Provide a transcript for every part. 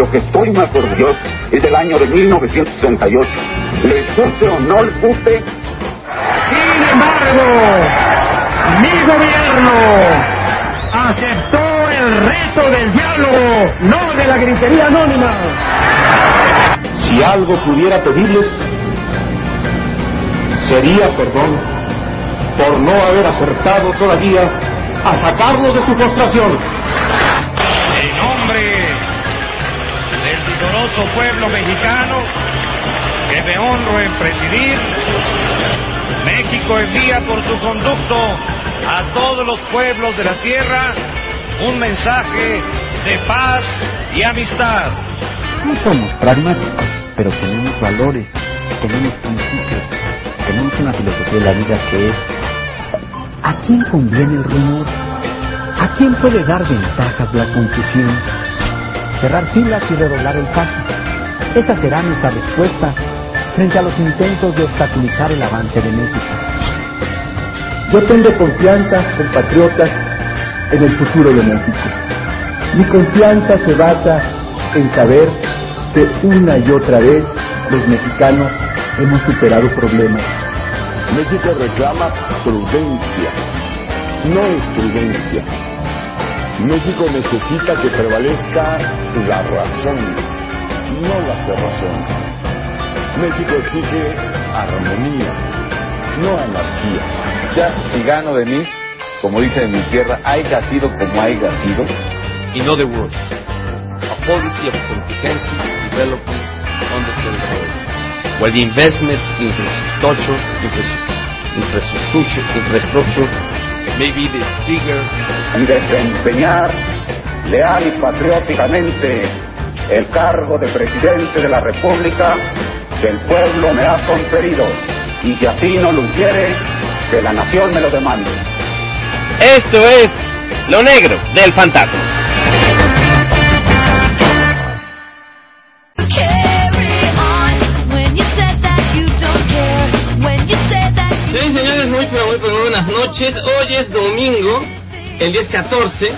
lo que estoy más orgulloso es del año de 1968. Les guste o no les guste. Sin embargo, mi gobierno aceptó el reto del diálogo, no de la gritería anónima. Si algo pudiera pedirles, sería perdón por no haber acertado todavía a sacarlo de su postración. Pueblo mexicano que me honro en presidir, México envía por su conducto a todos los pueblos de la tierra un mensaje de paz y amistad. No somos pragmáticos, pero tenemos valores, tenemos principios, tenemos una filosofía de la vida que es ¿a quién conviene el rumor? ¿A quién puede dar ventajas la confusión? Cerrar filas y redoblar el paso. Esa será nuestra respuesta frente a los intentos de obstaculizar el avance de México. Yo tengo confianza, compatriotas, en el futuro de México. Mi confianza se basa en saber que una y otra vez los mexicanos hemos superado problemas. México reclama prudencia, no estridencia. México necesita que prevalezca la razón, no la cerrazón. México exige armonía, no anarquía. Ya, si gano de mí, como dice en mi tierra, haya sido como haya sido. In other words, a policy of comprehensive development on the territory, where the investment in infrastructure, infrastructure, infrastructure may be the trigger. Y desempeñar leal y patrióticamente el cargo de presidente de la República que el pueblo me ha conferido y que así no lo quiere, que la nación me lo demande. Esto es Lo Negro del Fantasma. Noches. Hoy es domingo, el día es 14.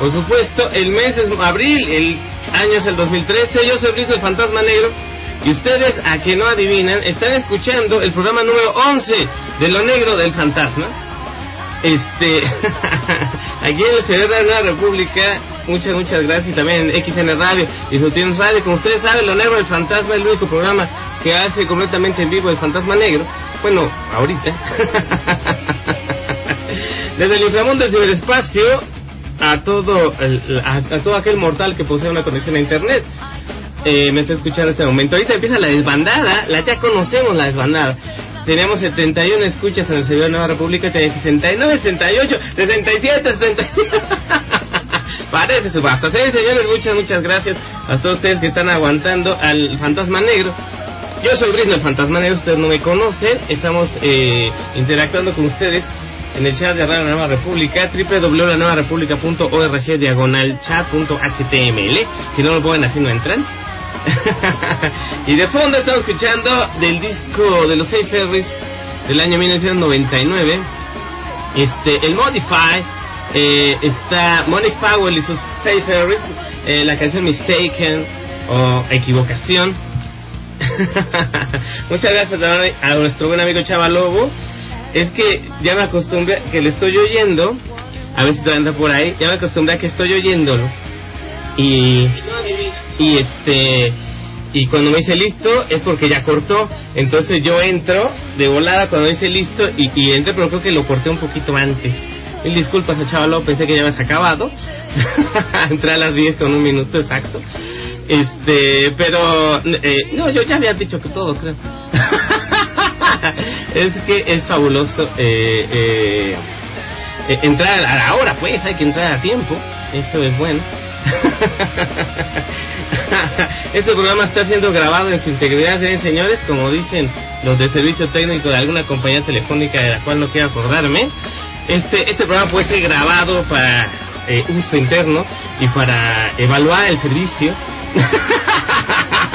Por supuesto, el mes es abril, el año es el 2013. Yo soy Luis el Fantasma Negro. Y ustedes, a que no adivinan, están escuchando el programa número 11 de Lo Negro del Fantasma. Este, aquí en el Cerebro de la República, muchas, muchas gracias. Y también en XN Radio y Sutiens Radio. Como ustedes saben, Lo Negro del Fantasma es el único programa que hace completamente en vivo el Fantasma Negro. Bueno, ahorita. Desde el inframundo del ciberespacio a todo, el- a, todo aquel mortal que posee una conexión a internet. Eh, me está escuchando este momento. Ahorita empieza la desbandada, la ya conocemos la desbandada. Teníamos 71 escuchas en el servidor de Nueva República, tenía 69, 68, 67, 67. Parece su basta. Sí, señores, muchas, muchas gracias a todos ustedes que están aguantando al fantasma negro. Yo soy Brisno, el fantasma negro, ustedes no me conocen. Estamos eh, interactuando con ustedes en el chat de Radio Nueva República, www.lanuevarepublica.org, diagonal chat.html. Si no lo pueden así no entran. y de fondo estamos escuchando del disco de los Safe Ferries del año 1999. Este, el Modify eh, está Monique Powell y sus Safe Ferries, eh, la canción Mistaken o Equivocación. Muchas gracias también a nuestro buen amigo Chava Lobo. Es que ya me acostumbré que le estoy oyendo. A ver si todavía anda por ahí. Ya me acostumbré a que estoy oyéndolo. Y, y este. Y cuando me dice listo es porque ya cortó. Entonces yo entro de volada cuando dice listo y, y entro, pero creo que lo corté un poquito antes. Mil disculpas a Chavalo, pensé que ya habías acabado. Entré a las 10 con un minuto exacto. Este, pero eh, no, yo ya había dicho que todo, creo. es que es fabuloso eh, eh, eh, entrar a la hora, pues, hay que entrar a tiempo. Eso es bueno. este programa está siendo grabado en su integridad, ¿eh, señores, como dicen los de servicio técnico de alguna compañía telefónica de la cual no quiero acordarme. Este, este programa puede ser grabado para eh, uso interno y para evaluar el servicio.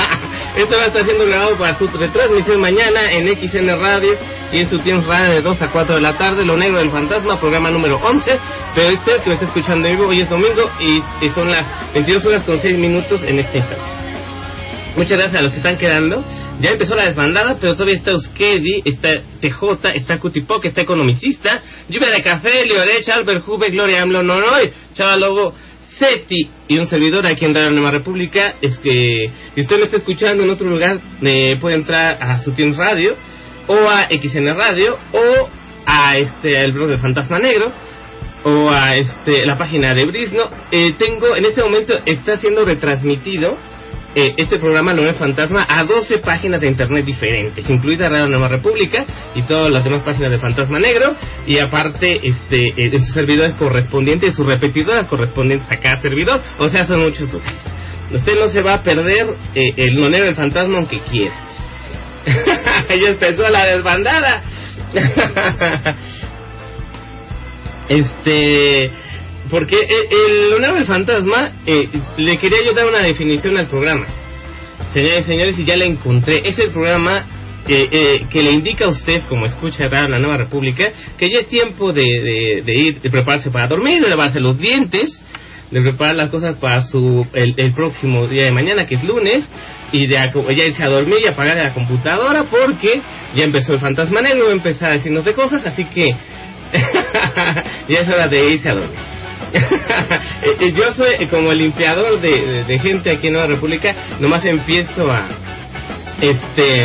Esto va a estar siendo grabado para su retransmisión mañana en XN Radio y en su tiempo radio de 2 a 4 de la tarde, Lo Negro del Fantasma, programa número 11. Pero usted que me está escuchando vivo, hoy es domingo y, y son las 22 horas con 6 minutos en este instante. Muchas gracias a los que están quedando. Ya empezó la desbandada, pero todavía está Euskedi, está TJ, está Cutipoc, está Economicista, Lluvia de Café, Leorech, Albert Hube, Gloria AMLO, Noroy, Chaval Lobo, SETI y un servidor aquí en Radio Nueva República. Es que si usted me está escuchando en otro lugar, eh, puede entrar a su Team Radio o a XN Radio o a este el blog del Fantasma Negro o a este la página de Brisno. Eh, tengo en este momento está siendo retransmitido eh, este programa Lo Fantasma a 12 páginas de internet diferentes, incluida Radio Nueva República y todas las demás páginas de Fantasma Negro, y aparte este eh, de sus servidores correspondientes, sus repetidoras correspondientes a cada servidor, o sea, son muchos. Usted no se va a perder eh, el Lo Negro del Fantasma aunque quiera. ya empezó la desbandada. este porque eh, el Leonardo del Fantasma, eh, le quería yo dar una definición al programa. Señores señores, y ya la encontré. Es el programa eh, que le indica a usted, como escucha Radio La Nueva República, que ya es tiempo de, ir, de prepararse para dormir, de lavarse los dientes, de preparar las cosas para su el, próximo día de mañana, que es lunes, y de ya irse a dormir y apagar la computadora, porque ya empezó el fantasma negro, va a empezar a decirnos de cosas, así que ya es hora de irse a dormir. yo soy como el limpiador de, gente aquí en Nueva República, nomás empiezo a este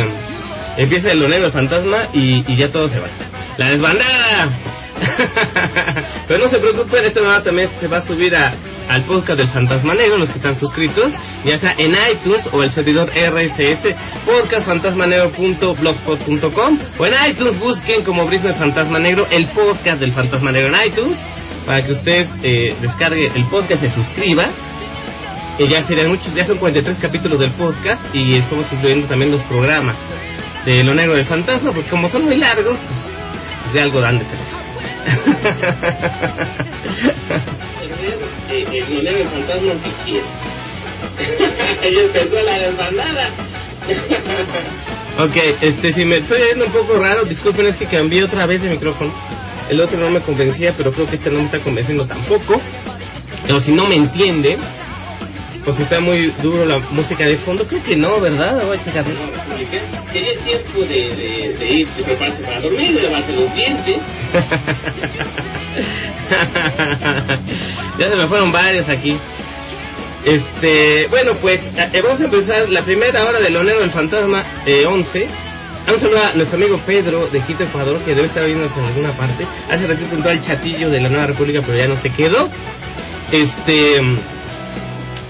empieza el lonero fantasma y, ya todo se va. La desbandada. Pero no se preocupen, este programa también se va a subir a, al podcast del Fantasma Negro, los que están suscritos, ya sea en iTunes o el servidor RSS, podcastfantasmanegro.blogspot.com o en iTunes busquen como Brisbane Fantasma Negro el podcast del Fantasma Negro en iTunes para que usted eh, descargue el podcast, se suscriba. Y ya serían muchos, ya son 43 capítulos del podcast y estamos incluyendo también los programas de Lo Negro del Fantasma, porque como son muy largos, pues de algo dan de ser. el Lo Negro del Fantasma y empezó la desbandada. ok, este, si me estoy viendo un poco raro, disculpen, es que cambié otra vez de micrófono. El otro no me convencía, pero creo que este no me está convenciendo tampoco. Pero si no me entiende, o si está muy duro la música de fondo, creo que no, ¿verdad? Voy a checar. Sería tiempo de, de, ir, de prepararse para dormir, de lavarse los dientes. ya se me fueron varios aquí. Este, bueno, pues eh, vamos a empezar la primera hora del Lonero del Fantasma eh, 11 A saludar a nuestro amigo Pedro de Quito, Ecuador, que debe estar viéndose en alguna parte. Hace ratito entró al chatillo de la Nueva República, pero ya no se quedó. Este.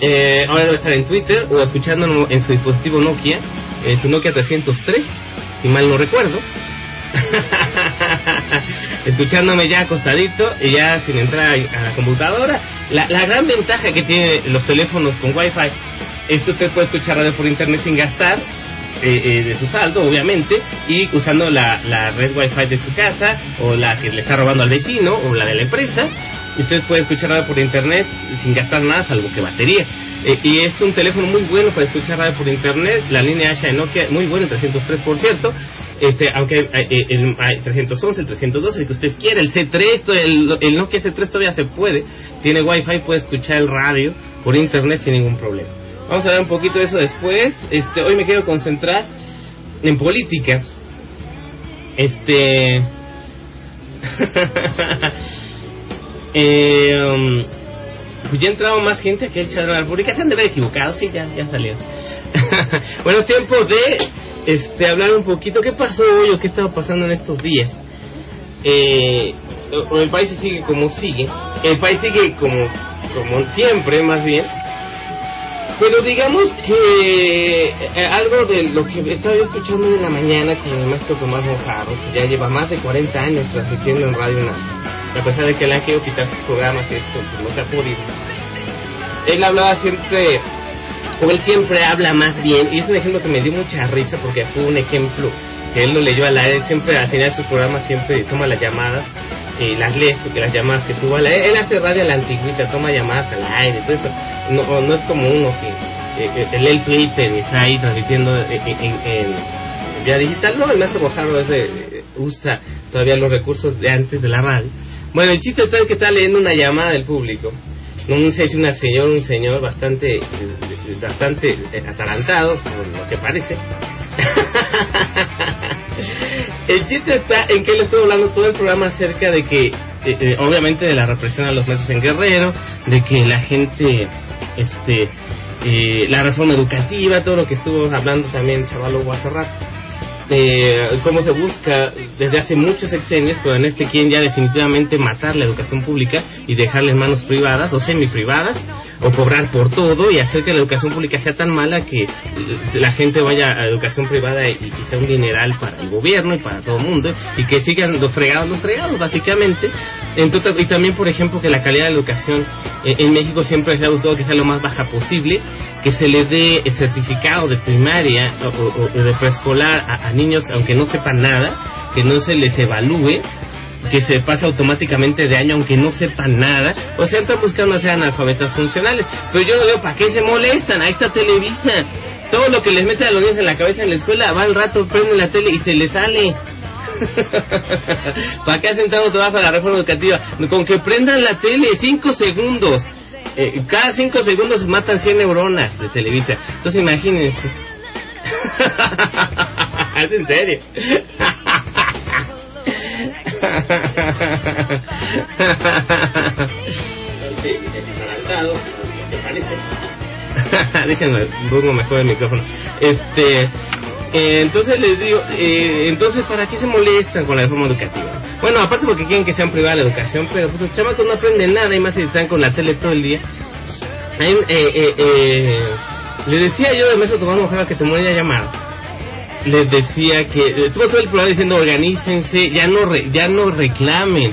Eh, ahora debe estar en Twitter o escuchándonos en su dispositivo Nokia, en su Nokia 303, si mal no recuerdo. Escuchándome ya acostadito y ya sin entrar a la computadora. La, gran ventaja que tienen los teléfonos con Wi-Fi es que usted puede escuchar radio por internet sin gastar eh, eh, de su saldo, obviamente, y usando la, la red wifi de su casa, o la que le está robando al vecino, o la de la empresa, usted puede escuchar radio por internet sin gastar nada, salvo que batería. Eh, y es un teléfono muy bueno para escuchar radio por internet, la línea H de Nokia, muy buena, el 303 por cierto, este, aunque el, 311, el 312, el que usted quiera, el C3, el, el Nokia C3 todavía se puede, tiene wifi, puede escuchar el radio por internet sin ningún problema. Vamos a ver un poquito de eso después. Este, hoy me quiero concentrar en política. Este. pues ya ha entrado más gente aquí al chat de la República. Se han de haber equivocado, sí, ya, ya bueno, tiempo de este, hablar un poquito. ¿Qué pasó hoy o qué estaba pasando en estos días? Eh, el país sigue como sigue. El país sigue como, como siempre, más bien pero digamos que eh, algo de lo que estaba escuchando en la mañana con el maestro Tomás Mojaro, que ya lleva más de 40 años transmitiendo en Radio Nacional, a pesar de que le han querido quitar sus programas, esto pues, no se ha podido. Él hablaba siempre, o él siempre habla más bien, y es un ejemplo que me dio mucha risa porque fue un ejemplo que él lo leyó al aire, siempre al final de sus programas siempre toma las llamadas eh, las leyes que las llamadas que tuvo él hace radio a la antigüita toma llamadas al aire todo eso no, no es como uno que eh, el El Twitter y está ahí transmitiendo en, en- en vía digital. No, el maestro Mojarro es eh, usa todavía los recursos de antes de la radio. Bueno, el chiste está que está leyendo una llamada del público. No sé si una señora, un señor bastante, eh, bastante eh, atarantado, por lo que parece. el chiste está en que le estoy hablando todo el programa acerca de que, eh, eh, obviamente, de la represión a los maestros en Guerrero, de que la gente, este, eh, la reforma educativa, todo lo que estuvo hablando también Chavalo. Eh, cómo se busca desde hace muchos sexenios, pero en este quieren ya definitivamente matar la educación pública y dejarla en manos privadas o semi-privadas o cobrar por todo y hacer que la educación pública sea tan mala que la gente vaya a educación privada y, y sea un dineral para el gobierno y para todo el mundo y que sigan los fregados, los fregados básicamente. Entonces, y también, por ejemplo, que la calidad de la educación en México siempre se ha buscado que sea lo más baja posible, que se le dé el certificado de primaria o, o- de preescolar a niños aunque no sepan nada, que no se les evalúe, que se pase automáticamente de año aunque no sepan nada. O sea, están buscando hacer analfabetas funcionales. Pero yo no veo para qué se molestan. Ahí está Televisa. Todo lo que les mete a los niños en la cabeza en la escuela, va al rato, prende la tele y se les sale. ¿Para qué hacen tanto trabajo la reforma educativa? Con que prendan la tele, cinco segundos. Eh, cada cinco segundos se matan 100 neuronas de Televisa. Entonces imagínense. es en serio. Déjenme, pongo mejor el micrófono. Este, eh, entonces les digo, eh, entonces ¿para qué se molestan con la reforma educativa? Bueno, aparte porque quieren que sean privada la educación, pero pues los chamacos no aprenden nada y más si están con la tele todo el día. Hay eh, eh, eh, le decía yo de maestro Tomás Mojada que te moría llamar. Les decía que estuvo todo el programa diciendo organícense, ya no re- ya no reclamen,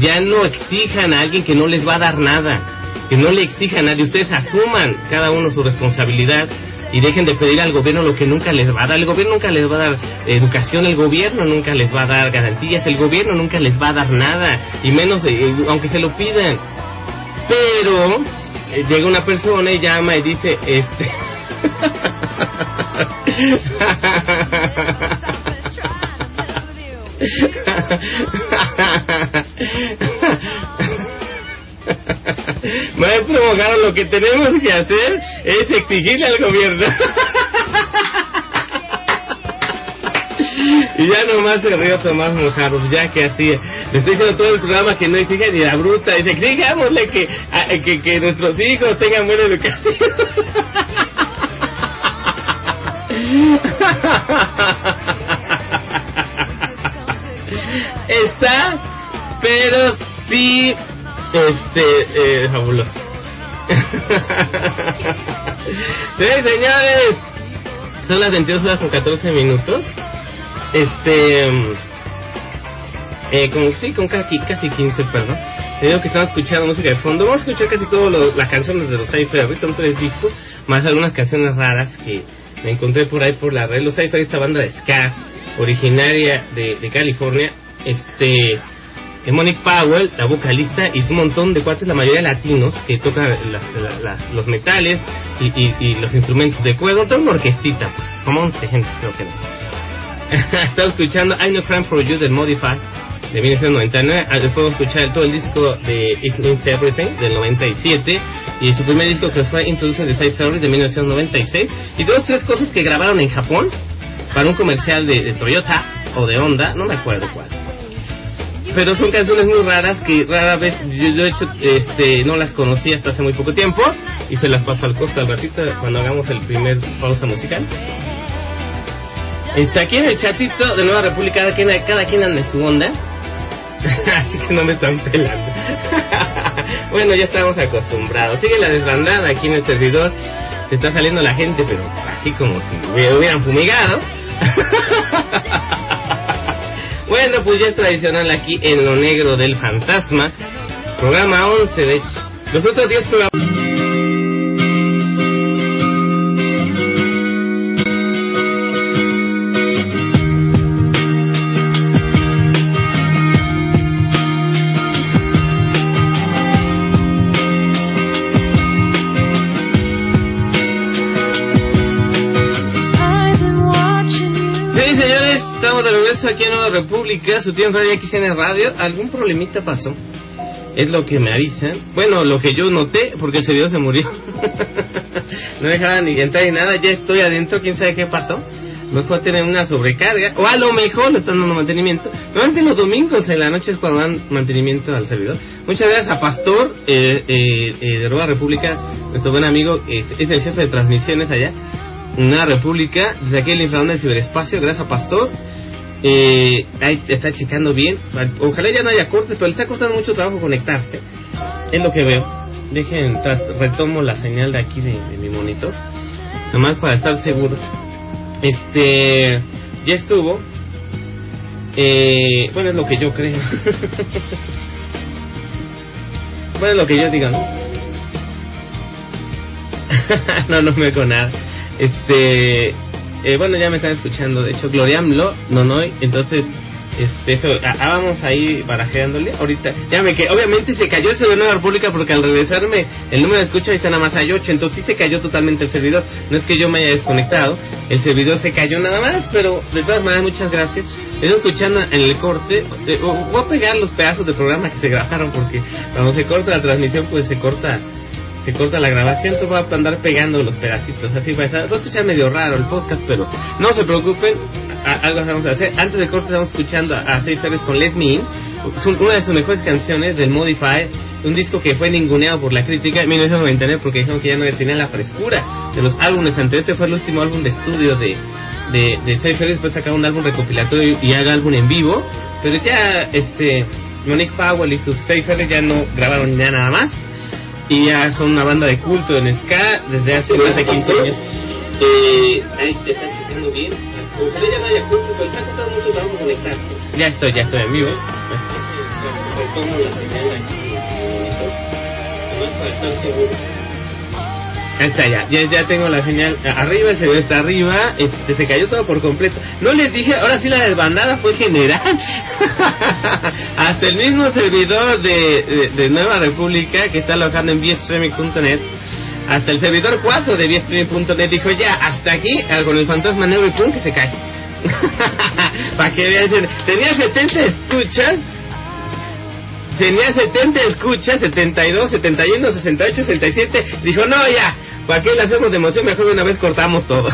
ya no exijan a alguien que no les va a dar nada, que no le exijan a nadie, ustedes asuman cada uno su responsabilidad y dejen de pedir al gobierno lo que nunca les va a dar. El gobierno nunca les va a dar educación, el gobierno nunca les va a dar garantías, el gobierno nunca les va a dar nada, y menos eh, aunque se lo pidan. Pero llega una persona y llama y dice, este... Maestro Mojaro, lo que tenemos que hacer es exigirle al gobierno. Y ya nomás se rió Tomás Mojaro, ya que así, le estoy diciendo todo el programa que no exige ni la bruta, dice, exijámosle que, que, que nuestros hijos tengan buena educación. Está, pero sí, este, eh, fabuloso. sí, señores, son las 22 horas con 14 minutos. Este. mm, Eh, como sí, con casi, casi 15, perdón. Te digo que estaba escuchando música de fondo. Vamos a escuchar casi todas las canciones de los Cypher. Son tres discos, más algunas canciones raras que me encontré por ahí por la red. Los Cypher, esta banda de ska originaria de, California. Este. eh, Monique Powell, la vocalista, y un montón de cuates, la mayoría latinos, que tocan las- las- las- los metales y, y- los instrumentos de cuerda. Toda una orquestita, pues, como 11 gente, creo que no. Estaba escuchando I No Crime For You del Modify de 1999. Ah, Después escuchar todo el disco de It Means Everything del 97 y su primer disco que fue Introducing the Side Theory de 1996. Y dos, tres cosas que grabaron en Japón para un comercial de, de Toyota o de Honda, no me acuerdo cuál. Pero son canciones muy raras que rara vez yo, yo, de hecho este, no las conocí hasta hace muy poco tiempo y se las paso al costo al ratito cuando hagamos el primer pausa musical. Está aquí en el chatito de Nueva República, cada quien, cada quien anda en su onda. Así que no me están pelando. bueno, ya estamos acostumbrados. Sigue la desbandada aquí en el servidor. Te está saliendo la gente, pero así como si me hubieran fumigado. bueno, pues ya es tradicional aquí en lo negro del fantasma. Programa 11, de hecho. Los otros 10 programas. Aquí en Nueva República, su tío Radio XN Radio, algún problemita pasó. Es lo que me avisan. Bueno, lo que yo noté, porque el servidor se murió. no dejaban ni entrar ni nada, ya estoy adentro, quién sabe qué pasó. Mejor tienen una sobrecarga, o a lo mejor le están dando mantenimiento. Normalmente los domingos en la noche es cuando dan mantenimiento al servidor. Muchas gracias a Pastor eh, eh, eh, de Nueva República, nuestro buen amigo, es, es el jefe de transmisiones allá. Nueva República, desde aquí el inframundo del ciberespacio, gracias a Pastor. Eh, está checando bien. Ojalá ya no haya cortes, pero le está costando mucho trabajo conectarse. Es lo que veo. Dejen, retomo la señal de aquí de, mi monitor. Nomás para estar seguros. Este, ya estuvo. Eh, bueno, es lo que yo creo. bueno, es lo que yo digo, ¿no? no, no me con nada. Este, eh, bueno, ya me están escuchando. De hecho, Gloriamlo, no, no, entonces, este, eso, ah, ah, vamos ahí barajeándole. Ahorita, ya me que, obviamente se cayó ese de Nueva República porque al regresarme el número de escucha está nada más hay 8, entonces sí se cayó totalmente el servidor. No es que yo me haya desconectado, el servidor se cayó nada más, pero de todas maneras, muchas gracias. Estoy escuchando en el corte, eh, voy a pegar los pedazos de programa que se grabaron porque cuando se corta la transmisión, pues se corta se corta la grabación, entonces voy a andar pegando los pedacitos, así va a, estar- va a escuchar medio raro el podcast, pero no se preocupen, algo vamos a hacer. Antes de corte estamos escuchando a, a Férez con Let Me In, una de sus mejores canciones del Modify, un disco que fue ninguneado por la crítica en 1999 porque dijeron que ya no tenía la frescura de los álbumes anteriores, este fue el último álbum de estudio de de, de después sacaron un álbum recopilatorio y haga álbum en vivo, pero ya este Monique Powell y sus Seis ya no grabaron ya nada más y ya son una banda de culto en ska desde hace más de 15 años. Eh, ahí te están checando bien. Ojalá ya no haya culto, pero está costando mucho trabajo conectarse. Ya estoy, ya estoy en vivo. Retomo la señal aquí en el monitor. Nomás para estar seguro. Está ya, ya, ya tengo la señal arriba, el servidor está arriba, este, se cayó todo por completo. No les dije, ahora sí la desbandada fue general. Hasta el mismo servidor de, de, Nueva República que está alojando en viestreaming.net, hasta el servidor 4 de viestreaming.net dijo ya, hasta aquí, con el fantasma negro y pum, que se cae. Para que vean, tenía 70 escuchas tenía 70 escuchas, 72, 71, 68, 67. Dijo, no, ya, ¿para qué le hacemos de emoción? Mejor de una vez cortamos todo.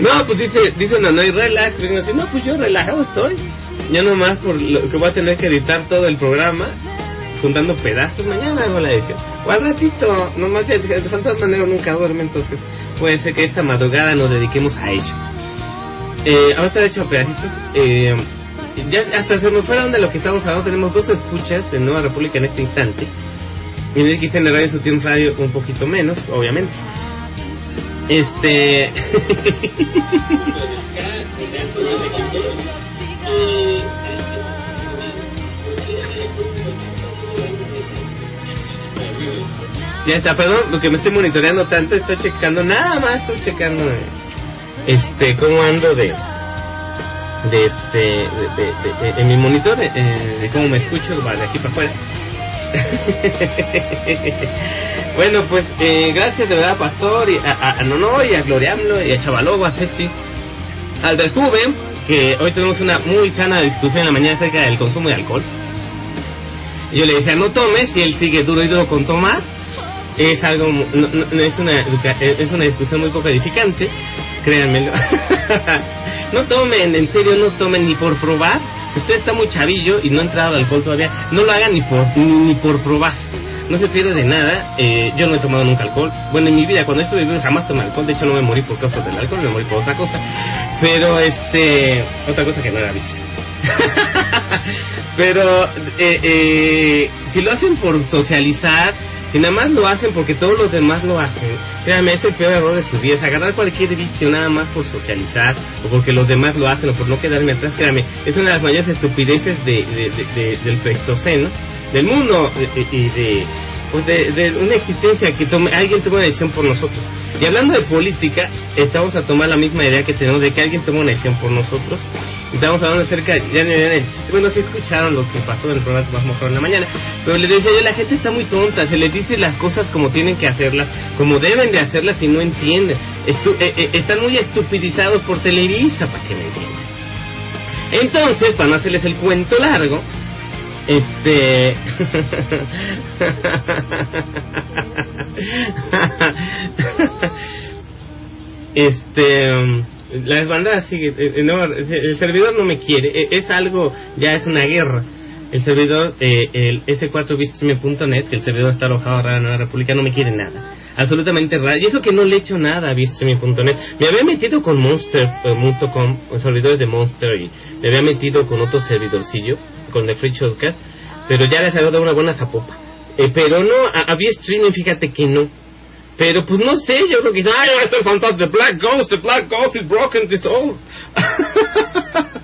No, pues dice, dice no, no, y relax. Digo así, no, pues yo relajado estoy. Ya nomás por lo que voy a tener que editar todo el programa, juntando pedazos, mañana hago la edición. O nomás ya, el fantasma negro nunca duerme, entonces puede ser que esta madrugada nos dediquemos a ello. Eh, ahora está hecho pedacitos. Eh, ya hasta se nos fueron de lo que estamos hablando. Tenemos dos escuchas en Nueva República en este instante. Y en el XN Radio su tiene un radio un poquito menos, obviamente. Este. Ya está, perdón, lo que me estoy monitoreando tanto, estoy checando, nada más estoy checando eh, este cómo ando de de este de, de- en mi monitor eh, de cómo me escucho va, de aquí para afuera. Bueno pues eh, gracias de verdad Pastor y a, a, Nono y a Gloriamlo y a Chavalogo a Seti. Al del Cube que hoy tenemos una muy sana discusión en la mañana acerca del consumo de alcohol. Yo le decía no tomes y él sigue duro y duro con tomar es algo no, no- es una educa- es una discusión muy poco edificante créanmelo. No tomen en serio no tomen ni por probar. Si usted está muy chavillo y no ha entrado al alcohol todavía no lo hagan ni por ni, por probar. No se pierde de nada. Eh, yo no he tomado nunca alcohol. Bueno en mi vida cuando estuve vivo jamás tomé alcohol. De hecho no me morí por causa del alcohol me morí por otra cosa. Pero este otra cosa que no era vicio. Pero eh, eh, si lo hacen por socializar, si nada más lo hacen porque todos los demás lo hacen, créanme, es el peor error de su vida. Es agarrar cualquier vicio nada más por socializar o porque los demás lo hacen o por no quedarme atrás, créanme, es una de las mayores estupideces de, de- de- de- del pleistoceno, del mundo y de pues de, de una existencia, que tome, alguien tome una decisión por nosotros. Y hablando de política, estamos a tomar la misma idea que tenemos de que alguien tome una decisión por nosotros. Estamos hablando acerca, ya en bueno, sí escucharon lo que pasó en el programa Más Mejor en la mañana, pero les decía yo, la gente está muy tonta, se les dice las cosas como tienen que hacerlas, como deben de hacerlas y no entienden. Estu- eh, eh, están muy estupidizados por Televisa, para que me entiendan. Entonces, para no hacerles el cuento largo, este. este. um, La desbandada sigue. eh, eh, no, el servidor no me quiere. eh, Es algo. Ya es una guerra. El servidor, eh, el s4bistream.net, que el servidor está alojado ahora en la República, no me quiere nada. Absolutamente raro. Y eso que no le he hecho nada a bistream.net. Me había metido con Monster.com, con servidores de Monster, y me había metido con otro servidorcillo, con The Free Shortcut, pero ya les había dado una buena zapopa. Eh, pero no, a, a streaming fíjate que no. Pero pues no sé, yo creo que ay, este fantasma, the Black Ghost, the Black Ghost is broken, it's all.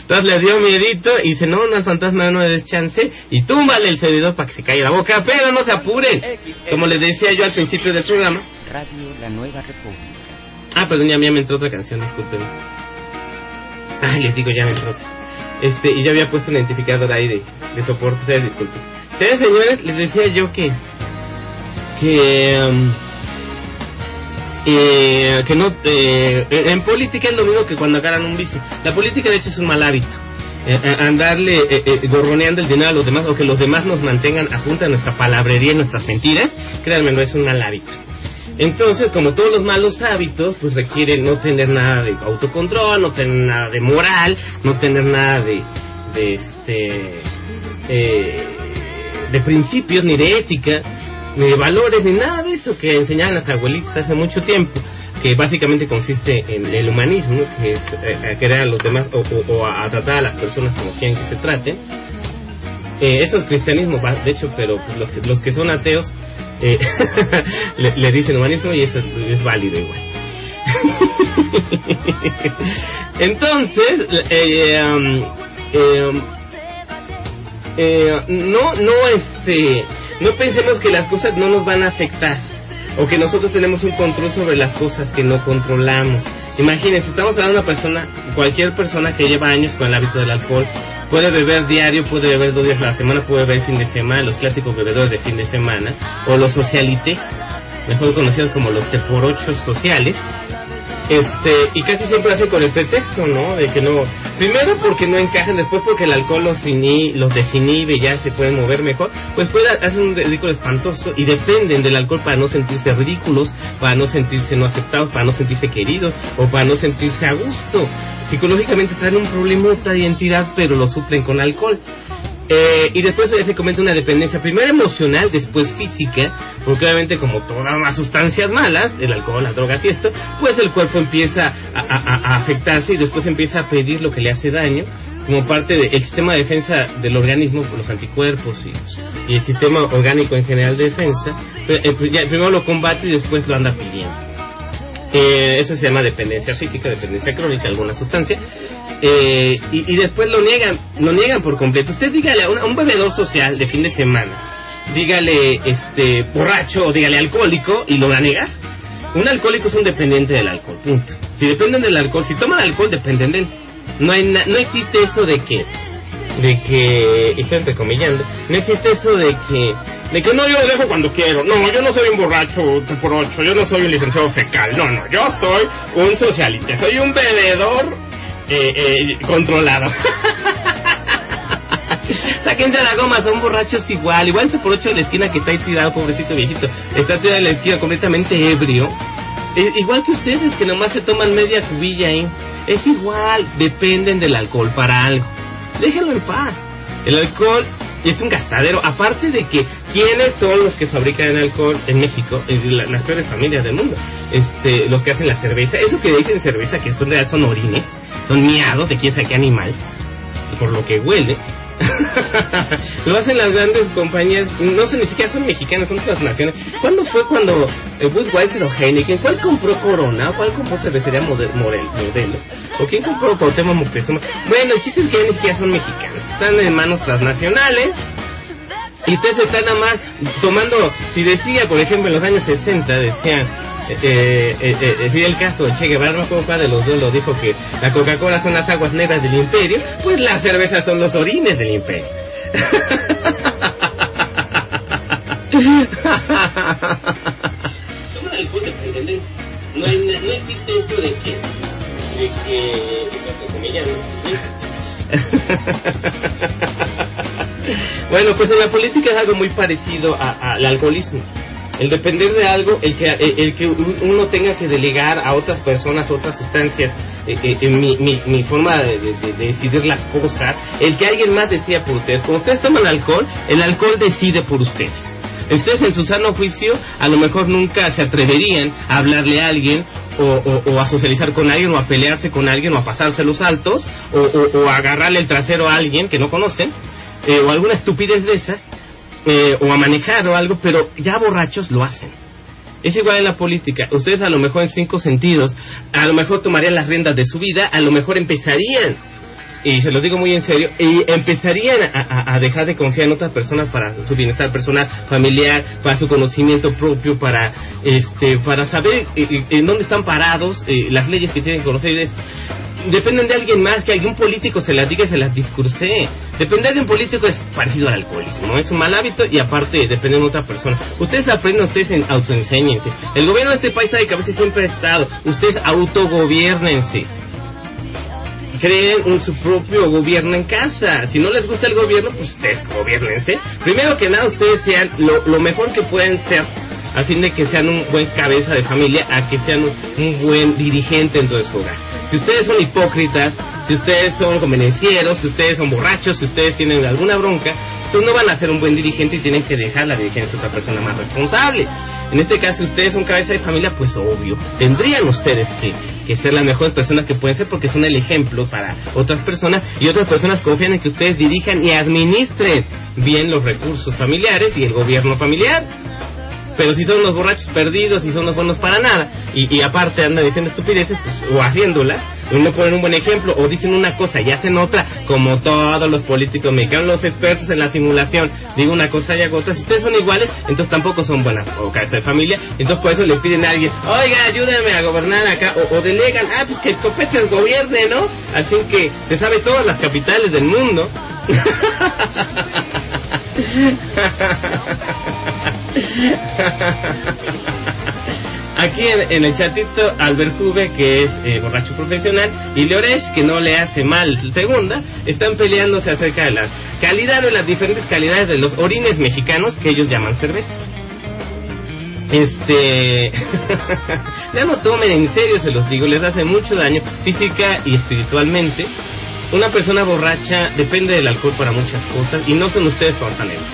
Entonces le dio miedito y dice, no, no, al fantasma no le des chance y túmbale el servidor para que se caiga la boca, pero no se apuren. Como les decía yo al principio del programa. Radio La Nueva República. Ah, perdón, ya, ya me entró otra canción, disculpen. Ay, les digo, ya me entró otra. Este, y ya había puesto un identificador ahí de, soporte, ustedes disculpen. Ustedes, señores, les decía yo que... Que... um, eh, que no eh, en política es lo mismo que cuando agarran un vicio. La política de hecho es un mal hábito. Eh, eh, andarle eh, gorroneando el dinero a los demás o que los demás nos mantengan a punta de nuestra palabrería y nuestras mentiras créanme no es un mal hábito entonces, como todos los malos hábitos, pues requieren no tener nada de autocontrol, no tener nada de moral, no tener nada de, de este, eh, de principios, ni de ética, ni de valores, ni nada de eso que enseñaban las abuelitas hace mucho tiempo, que básicamente consiste en el humanismo, que es eh, a querer a los demás o, a, tratar a las personas como quieren que se traten. Eh, eso es cristianismo, de hecho, pero los, que, los que son ateos eh, le, le dicen humanismo y eso es, válido igual. Entonces, eh, eh, um, eh, no, no, este, no pensemos que las cosas no nos van a afectar o que nosotros tenemos un control sobre las cosas que no controlamos. Imagínense, estamos hablando de una persona, cualquier persona que lleva años con el hábito del alcohol, puede beber diario, puede beber dos días a la semana, puede beber fin de semana, los clásicos bebedores de fin de semana, o los socialites, mejor conocidos como los te por ocho sociales, este y casi siempre hacen con el pretexto no de que no primero porque no encajan después porque el alcohol los ini- los desinhibe y ya se pueden mover mejor pues puede hacer un ridículo espantoso y dependen del alcohol para no sentirse ridículos para no sentirse no aceptados para no sentirse queridos o para no sentirse a gusto. Psicológicamente traen un problema de identidad pero lo suplen con alcohol eh, y después se comete una dependencia, primero emocional, después física, porque obviamente como todas las sustancias malas, el alcohol, las drogas y esto, pues el cuerpo empieza a, afectarse y después empieza a pedir lo que le hace daño, como parte del sistema de defensa del organismo, los anticuerpos y, el sistema orgánico en general de defensa, eh, ya primero lo combate y después lo anda pidiendo. Eh, eso se llama dependencia física, dependencia crónica, alguna sustancia. Eh, y, después lo niegan, lo niegan por completo. Usted dígale a un, a un bebedor social de fin de semana, dígale este borracho o dígale alcohólico y lo va a negar. Un alcohólico es un dependiente del alcohol, punto. Si dependen del alcohol, si toman alcohol, dependen de él. No, hay na- no existe eso de que, de que, y estoy entrecomillando, no existe eso de que, de que no, yo dejo cuando quiero. No, yo no soy un borracho por ocho, yo no soy un licenciado fecal. No, no, yo soy un socialista, soy un bebedor eh, eh, controlado. Sáquense la goma, son borrachos igual. Igual ese por ocho de la esquina que está ahí tirado, pobrecito viejito. Está tirado en la esquina completamente ebrio. Eh, igual que ustedes, que nomás se toman media cubilla ahí. Es igual, dependen del alcohol para algo. Déjenlo en paz. El alcohol es un gastadero. Aparte de que, ¿quiénes son los que fabrican el alcohol en México? La- las peores familias del mundo. Este, los que hacen la cerveza. Eso que dicen cerveza, que son, son orines, son miados de quién sabe qué animal. Por lo que huele. lo hacen las grandes compañías, no sé ni siquiera son mexicanas, son transnacionales. ¿Cuándo fue cuando eh, Budweiser o Heineken, cuál compró Corona, cuál compró cervecería Mode- Morel- Modelo, o quién compró Cuauhtémoc Moctezuma? Bueno, el chiste es que ya ni siquiera son mexicanos, están en manos transnacionales Y ustedes están nada más tomando, si decía, por ejemplo, en los años 60, decían, eh, eh, eh, eh, Fidel Castro, Che Guevara, de los dos lo dijo que la Coca-Cola son las aguas negras del imperio, pues las cervezas son los orines del imperio. Alcohol de pretender. No, hay, no existe eso de que, de que, eso llama, bueno, pues en la política es algo muy parecido a- al alcoholismo. El depender de algo, el que, el, el que un- uno tenga que delegar a otras personas otras sustancias, eh, eh, mi, mi, forma de, de- de decidir las cosas, el que alguien más decida por ustedes. Cuando ustedes toman alcohol, el alcohol decide por ustedes. Ustedes en su sano juicio a lo mejor nunca se atreverían a hablarle a alguien o, o- o a socializar con alguien o a pelearse con alguien o a pasarse los altos o, o- o a agarrarle el trasero a alguien que no conocen eh, o alguna estupidez de esas eh, o a manejar o algo, pero ya borrachos lo hacen. Es igual en la política. Ustedes a lo mejor en cinco sentidos, a lo mejor tomarían las riendas de su vida, a lo mejor empezarían, y se lo digo muy en serio, y empezarían a, dejar de confiar en otras personas para su bienestar personal, familiar, para su conocimiento propio, para este, para saber eh, eh, en dónde están parados, eh, las leyes que tienen que conocer de esto. Dependen de alguien más, que algún político se las diga y se las discurse. Depender de un político es parecido al alcoholismo, es un mal hábito y aparte depende de otra persona. Ustedes aprenden, ustedes en, autoenséñense. El gobierno de este país sabe que a veces siempre ha estado. Ustedes autogobiernense. Creen un, su propio gobierno en casa. Si no les gusta el gobierno, pues ustedes gobiernense. Primero que nada, ustedes sean lo, lo mejor que pueden ser a fin de que sean un buen cabeza de familia, a que sean un, buen dirigente dentro de su hogar. Si ustedes son hipócritas, si ustedes son convenencieros, si ustedes son borrachos, si ustedes tienen alguna bronca, pues no van a ser un buen dirigente y tienen que dejar la dirigencia a otra persona más responsable. En este caso, si ustedes son cabeza de familia, pues obvio, tendrían ustedes que, que ser las mejores personas que pueden ser porque son el ejemplo para otras personas y otras personas confían en que ustedes dirijan y administren bien los recursos familiares y el gobierno familiar. Pero si son los borrachos perdidos y son los buenos para nada, y, y aparte andan diciendo estupideces, pues, o haciéndolas, no ponen un buen ejemplo, o dicen una cosa y hacen otra, como todos los políticos mexicanos, los expertos en la simulación, digo una cosa y hago otra. Si ustedes son iguales, entonces tampoco son buenas o cabeza de familia, entonces por eso le piden a alguien, oiga, ayúdame a gobernar acá, o, o delegan, ah, pues que el Copetes gobierne, ¿no? Así que se sabe todas las capitales del mundo. Aquí en, el chatito, Albert Juve, que es eh, borracho profesional, y Leoresh, que no le hace mal segunda, están peleándose acerca de las calidades, las diferentes calidades de los orines mexicanos que ellos llaman cerveza. Este. ya no tomen en serio, se los digo, les hace mucho daño física y espiritualmente. Una persona borracha depende del alcohol para muchas cosas y no son ustedes fontaneros.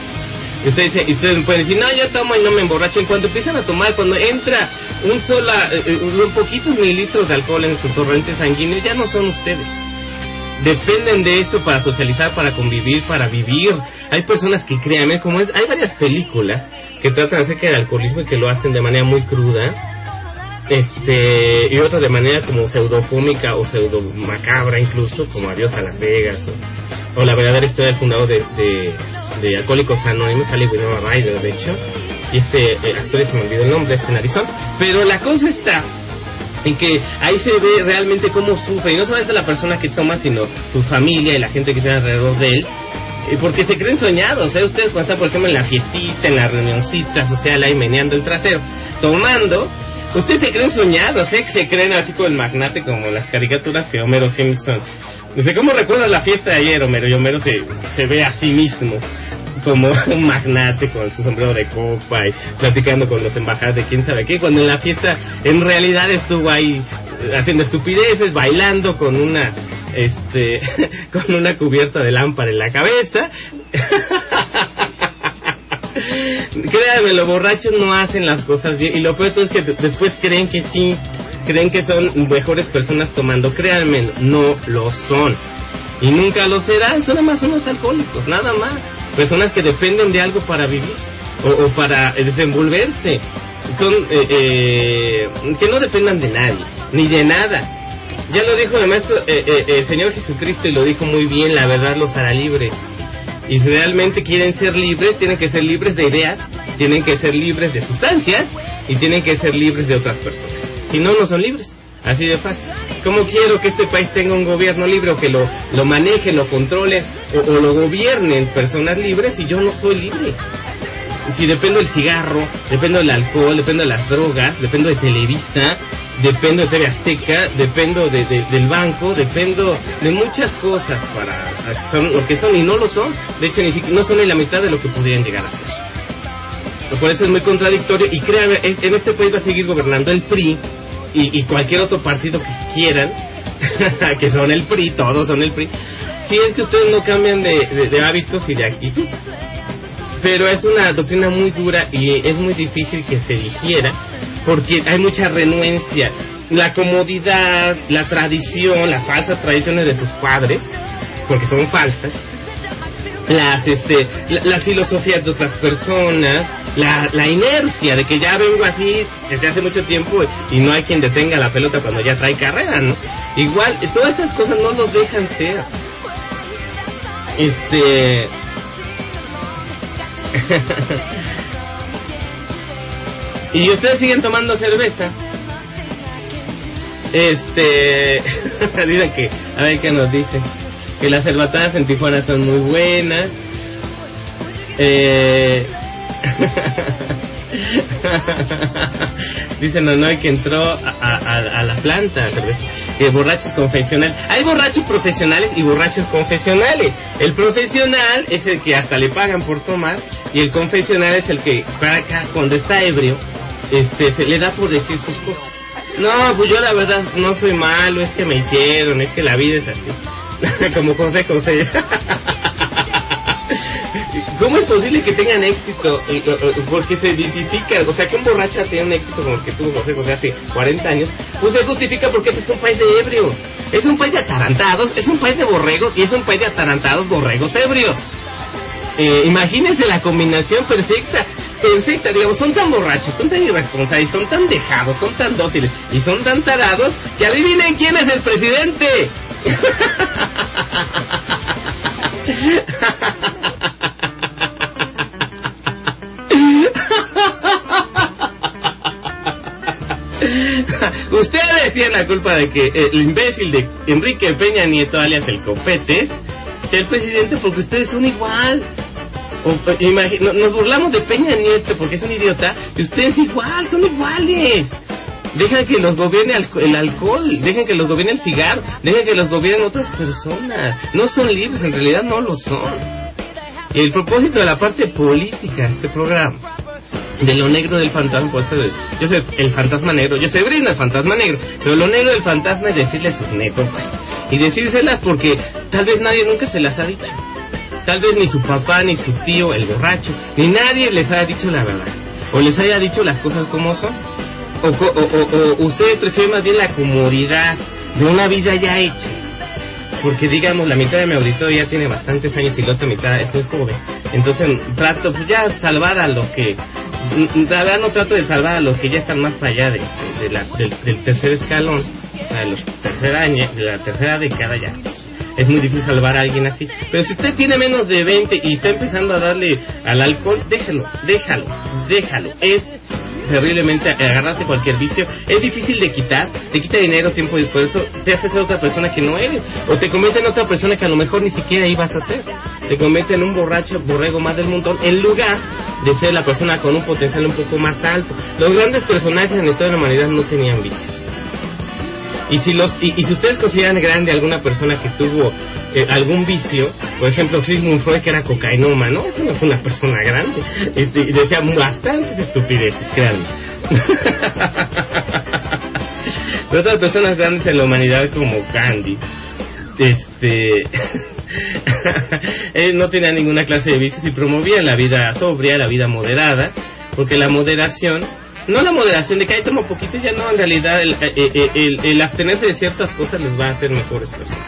Ustedes, ustedes pueden decir, no, yo tomo y no me emborracho. En cuanto empiezan a tomar, cuando entra un sola, eh, eh, un poquitos mililitros de alcohol en su torrente sanguíneo, ya no son ustedes. Dependen de eso para socializar, para convivir, para vivir. Hay personas que créanme, como es, hay varias películas que tratan acerca del alcoholismo y que lo hacen de manera muy cruda este y otras de manera como pseudofómica o pseudo macabra incluso como Adiós a Las Vegas o, la verdadera historia del fundador de, de, de Alcohólicos Anónimos sale Winona Ryder de hecho y este eh, actor se me olvidó el nombre este narizón pero la cosa está en que ahí se ve realmente cómo sufre y no solamente la persona que toma sino su familia y la gente que está alrededor de él eh, porque se creen soñados, ¿eh? Ustedes cuando están, por ejemplo, en la fiestita, en la reunioncita social, ahí meneando el trasero, tomando, ustedes se creen soñados, ¿eh? Se creen así como el magnate, como las caricaturas que Homero Simpson. No sé cómo recuerdas la fiesta de ayer, Homero, y Homero se, se ve a sí mismo como un magnate con su sombrero de copa y platicando con los embajadores de quién sabe qué, cuando en la fiesta en realidad estuvo ahí eh, haciendo estupideces, bailando con una este con una cubierta de lámpara en la cabeza. Créanme, los borrachos no hacen las cosas bien y lo peor es que de- después creen que sí, creen que son mejores personas tomando. Créanme, no lo son. Y nunca lo serán, son nada más unos alcohólicos, nada más. Personas que dependen de algo para vivir o, o para eh, desenvolverse. Son eh, eh, que no dependan de nadie, ni de nada. Ya lo dijo el maestro, eh, eh, el Señor Jesucristo y lo dijo muy bien, la verdad los hará libres. Y si realmente quieren ser libres, tienen que ser libres de ideas, tienen que ser libres de sustancias y tienen que ser libres de otras personas. Si no, no son libres. Así de fácil. ¿Cómo quiero que este país tenga un gobierno libre o que lo, lo maneje, lo controle o, o lo gobiernen personas libres si yo no soy libre? Si dependo del cigarro, dependo del alcohol, dependo de las drogas, dependo de Televisa, dependo de TV Azteca, dependo de, de- del banco, dependo de muchas cosas para son lo que son y no lo son. De hecho, ni siquiera, no son ni la mitad de lo que podrían llegar a ser. Por eso es muy contradictorio y créanme, en este país va a seguir gobernando el PRI y, y cualquier otro partido que quieran, que son el PRI, todos son el PRI, si es que ustedes no cambian de- de hábitos y de actitud. Pero es una doctrina muy dura y es muy difícil que se digiera porque hay mucha renuencia. La comodidad, la tradición, las falsas tradiciones de sus padres, porque son falsas, las este la- las filosofías de otras personas, la, la inercia de que ya vengo así desde hace mucho tiempo y no hay quien detenga la pelota cuando ya trae carrera, ¿no? Igual, todas esas cosas no nos dejan ser. Este. y ustedes siguen tomando cerveza. Este. dicen que. A ver qué nos dice. Que las cerbatadas en Tijuana son muy buenas. Eh. Dice Nonoy que entró a, la planta. Eh, borrachos confesionales. Hay borrachos profesionales y borrachos confesionales. El profesional es el que hasta le pagan por tomar y el confesional es el que para acá, cuando está ebrio este le da por decir sus cosas. No, pues yo la verdad no soy malo, es que me hicieron, es que la vida es así. Como José José. ¿Cómo es posible que tengan éxito? Eh, eh, eh, Porque se identifican, o sea, que un borracho tenga un éxito como el que tuvo José José hace 40 años, pues se justifica porque este es un país de ebrios, es un país de atarantados, es un país de borregos y es un país de atarantados borregos ebrios. Imagínense la combinación perfecta, perfecta, digamos, son tan borrachos, son tan irresponsables, son tan dejados, son tan dóciles y son tan tarados que adivinen quién es el presidente. Ustedes tienen la culpa de que el imbécil de Enrique Peña Nieto, alias el Copetes, sea el presidente porque ustedes son igual. O, o, imagi- no- nos burlamos de Peña Nieto porque es un idiota, y ustedes igual, son iguales. Dejan que los gobierne el alcohol, dejen que los gobierne el cigarro, dejen que los gobiernen otras personas. No son libres, en realidad no lo son. El propósito de la parte política de este programa, de lo negro del fantasma, pues eh, yo soy el fantasma negro, yo soy Brina, el fantasma negro, pero lo negro del fantasma es decirle sus netos, pues, y decírselas porque tal vez nadie nunca se las ha dicho. Tal vez ni su papá, ni su tío, el borracho, ni nadie les haya dicho la verdad. O les haya dicho las cosas como son. O, o, o- o ustedes prefieren más bien la comodidad de una vida ya hecha. Porque digamos, la mitad de mi auditorio ya tiene bastantes años y la otra mitad es muy joven. Entonces trato pues ya salvar a los que... mm, La verdad no trato de salvar a los que ya están más para allá de, la- del, del tercer escalón. O sea, de los tercer año, de la tercera década ya es muy difícil salvar a alguien así. Pero si usted tiene menos de 20 y está empezando a darle al alcohol, déjalo, déjalo, déjalo. Es terriblemente agarrarse cualquier vicio. Es difícil de quitar, te quita dinero, tiempo y esfuerzo, te hace ser otra persona que no eres. O te convierte en otra persona que a lo mejor ni siquiera ibas a ser. Te convierte en un borracho borrego más del montón en lugar de ser la persona con un potencial un poco más alto. Los grandes personajes en la historia de la humanidad no tenían vicios. Y si los y, y si ustedes consideran grande alguna persona que tuvo eh, algún vicio, por ejemplo Sigmund Freud que era cocainoma, ¿no? Eso no fue una persona grande. Y, decía bastantes estupideces, créanme. Pero otras personas grandes en la humanidad como Gandhi, este él no tenía ninguna clase de vicios y promovía la vida sobria, la vida moderada, porque la moderación no la moderación de que ahí toma un poquito, ya no, en realidad el, el, el- el abstenerse de ciertas cosas les va a hacer mejores personas.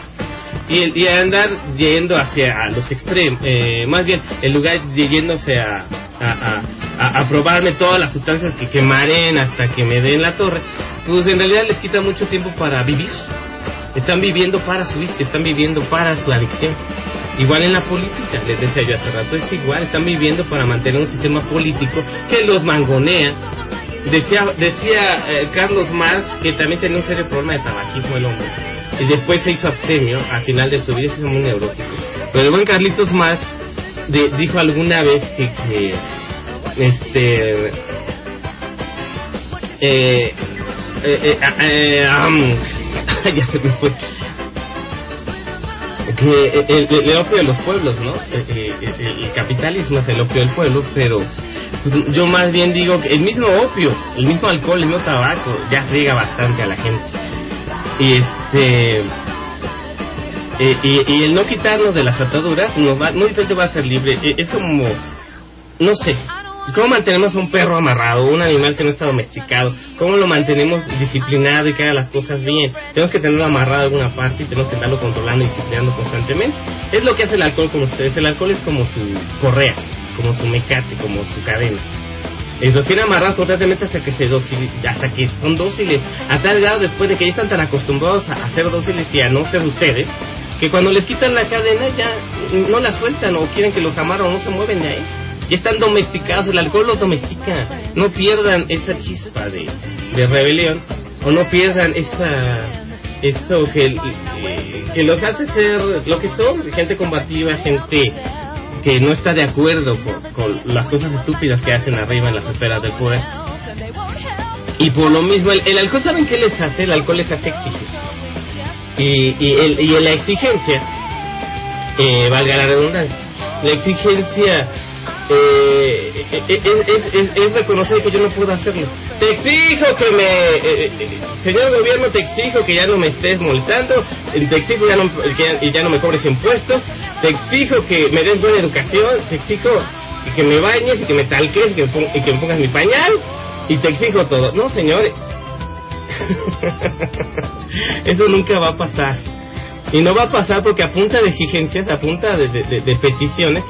Y, andar yendo hacia los extremos, eh, más bien, en lugar de yéndose a, a, a, probarme todas las sustancias que, que mareen hasta que me den la torre, pues en realidad les quita mucho tiempo para vivir. Están viviendo para su vicio, están viviendo para su adicción. Igual en la política, les decía yo hace rato, es igual, están viviendo para mantener un sistema político que los mangonea. Decía, decía eh, Carlos Marx que también tenía un serio problema de tabaquismo el hombre. Y después se hizo abstemio, al final de su vida hizo muy neurótico. Pero el buen Carlitos Marx de- dijo alguna vez que, que este eh, eh, eh, eh, am, ya se me fue que el, el- opio de los pueblos, ¿no? Eh, eh, El, capitalismo es el opio del pueblo, pero pues, yo más bien digo que el mismo opio, el mismo alcohol, el mismo tabaco, ya friega bastante a la gente. Y este eh, y, el no quitarnos de las ataduras nos va, te va a ser libre. Eh, Es como, no sé, ¿cómo mantenemos a un perro amarrado, un animal que no está domesticado? ¿Cómo lo mantenemos disciplinado y que haga las cosas bien? Tenemos que tenerlo amarrado a alguna parte y tenemos que estarlo controlando y disciplinando constantemente. Es lo que hace el alcohol con ustedes. El alcohol es como su correa, como su mecate, como su cadena. Los tiene amarrados constantemente hasta que se dóciles, hasta que son dóciles, a tal grado después de que ya están tan acostumbrados a, a ser dóciles y a no ser ustedes, que cuando les quitan la cadena ya no la sueltan o quieren que los amarren o no se mueven de ahí. Ya están domesticados, el alcohol los domestica. No pierdan esa chispa de, de rebelión o no pierdan esa eso que, eh, que los hace ser lo que son, gente combativa, gente que no está de acuerdo con, las cosas estúpidas que hacen arriba en las esferas del poder. Y por lo mismo, el, el alcohol, ¿saben qué les hace? El alcohol les hace exigir. Y, y, el, y la exigencia, eh, valga la redundancia, la exigencia eh, es, es, es, reconocer que yo no puedo hacerlo. Te exijo que me, eh, eh, señor gobierno, te exijo que ya no me estés molestando, eh, te exijo ya no, que ya, no me cobres impuestos, te exijo que me des buena educación, te exijo que me bañes y que me talques y que me, pongas mi pañal y te exijo todo. No, señores. Eso nunca va a pasar. Y no va a pasar porque a punta de exigencias, a punta de- de- de peticiones,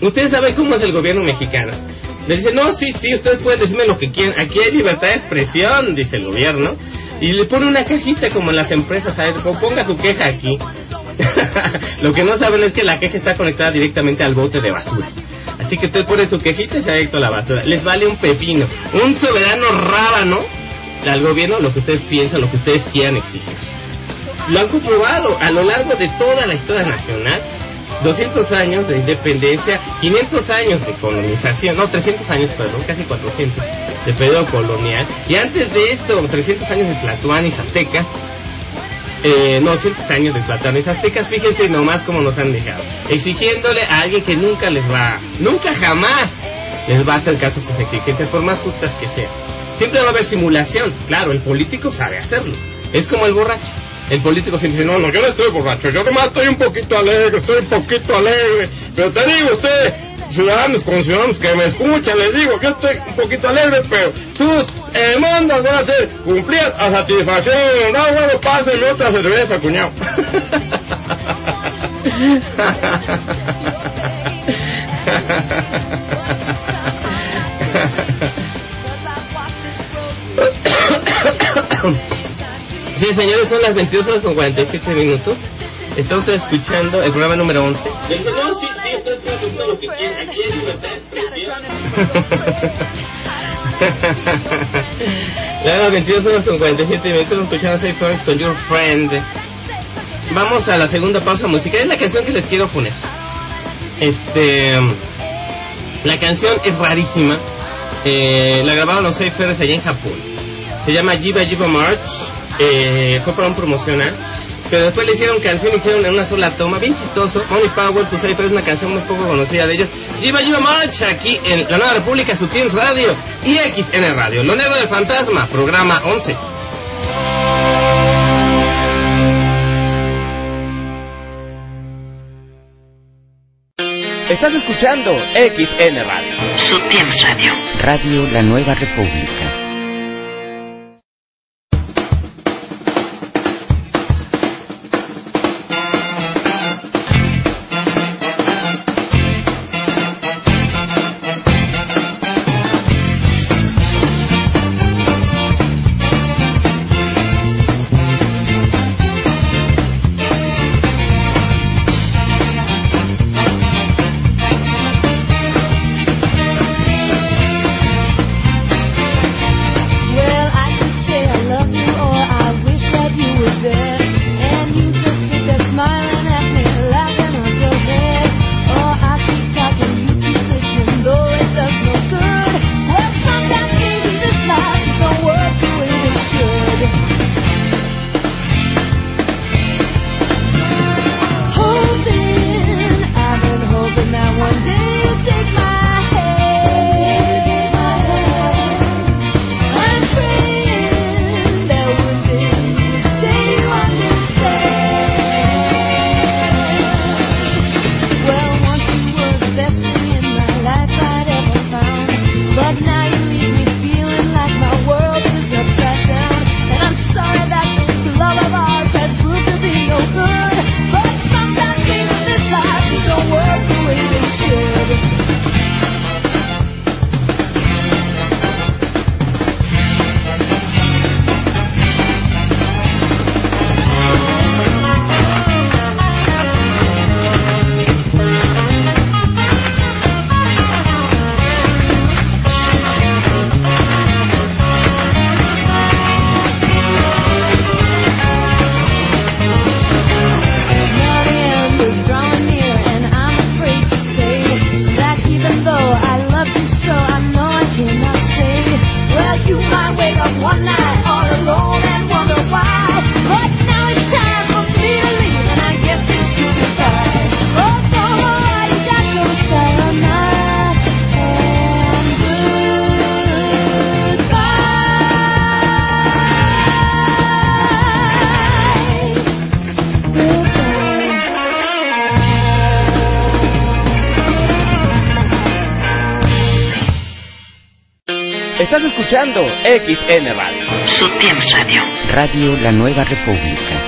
ustedes saben cómo es el gobierno mexicano. Le dicen, no, sí, sí, ustedes pueden decirme lo que quieran. Aquí hay libertad de expresión, dice el gobierno. Y le pone una cajita como en las empresas, ¿sabes? Como, Ponga su queja aquí. lo que no saben es que la queja está conectada directamente al bote de basura. Así que usted pone su quejita y se va directo a la basura. Les vale un pepino. Un soberano rábano al gobierno lo que ustedes piensan, lo que ustedes quieran exigir. Lo han comprobado a lo largo de toda la historia nacional. 200 años de independencia, 500 años de colonización, no, 300 años, perdón, casi 400 de periodo colonial. Y antes de esto, 300 años de Tlatuanis aztecas, eh, no, 100 años de Tlatuanis aztecas, fíjense nomás cómo nos han dejado. Exigiéndole a alguien que nunca les va, nunca jamás les va a hacer caso a sus exigencias, por más justas que sean. Siempre va a haber simulación, claro, el político sabe hacerlo. Es como el borracho. El político siempre dice, no, no, yo no estoy borracho, yo nomás estoy un poquito alegre, estoy un poquito alegre. Pero te digo, usted, ciudadanos, ciudadanos que me escuchan, les digo, yo estoy un poquito alegre, pero sus demandas van a ser cumplidas a satisfacción. No, bueno, pásenme otra cerveza, cuñado. Sí, señores, son las 22 horas con 47 minutos. Usted escuchando el programa número 11. Le dice, no, sí, sí, hacer lo que quiera. Aquí hay libertad. Las 22 horas con 47 minutos escuchando Safe Forest con Your Friend. Vamos a la segunda pausa musical. Es la canción que les quiero poner. Este. La canción es rarísima. Eh, la grabaron los Safe Forest allá en Japón. Se llama Jiba Jiba March. Eh, fue para un promocional. Pero después le hicieron canción, hicieron en una sola toma, bien chistoso. Money Power, su Safe es una canción muy poco conocida de ellos. Jiba Jiba March, aquí en la Nueva República, su Teams Radio y XN Radio. Lo negro del fantasma, programa 11. Estás escuchando XN Radio. Su Teams Radio. Radio La Nueva República. escuchando XN Radio. Su Radio. Radio La Nueva República.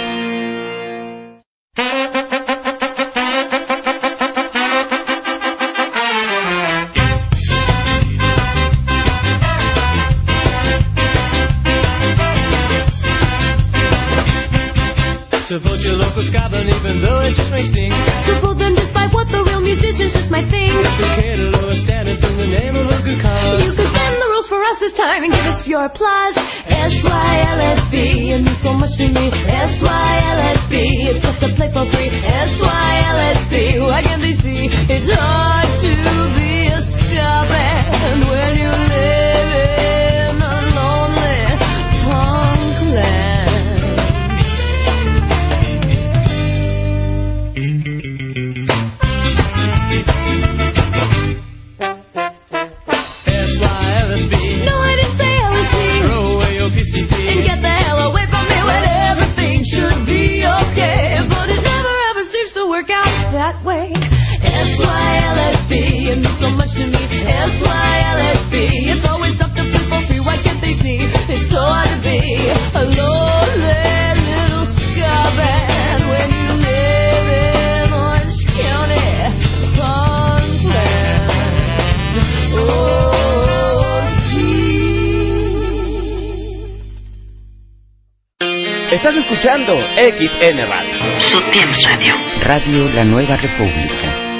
XN Radio. Sutiens Radio. Radio La Nueva República.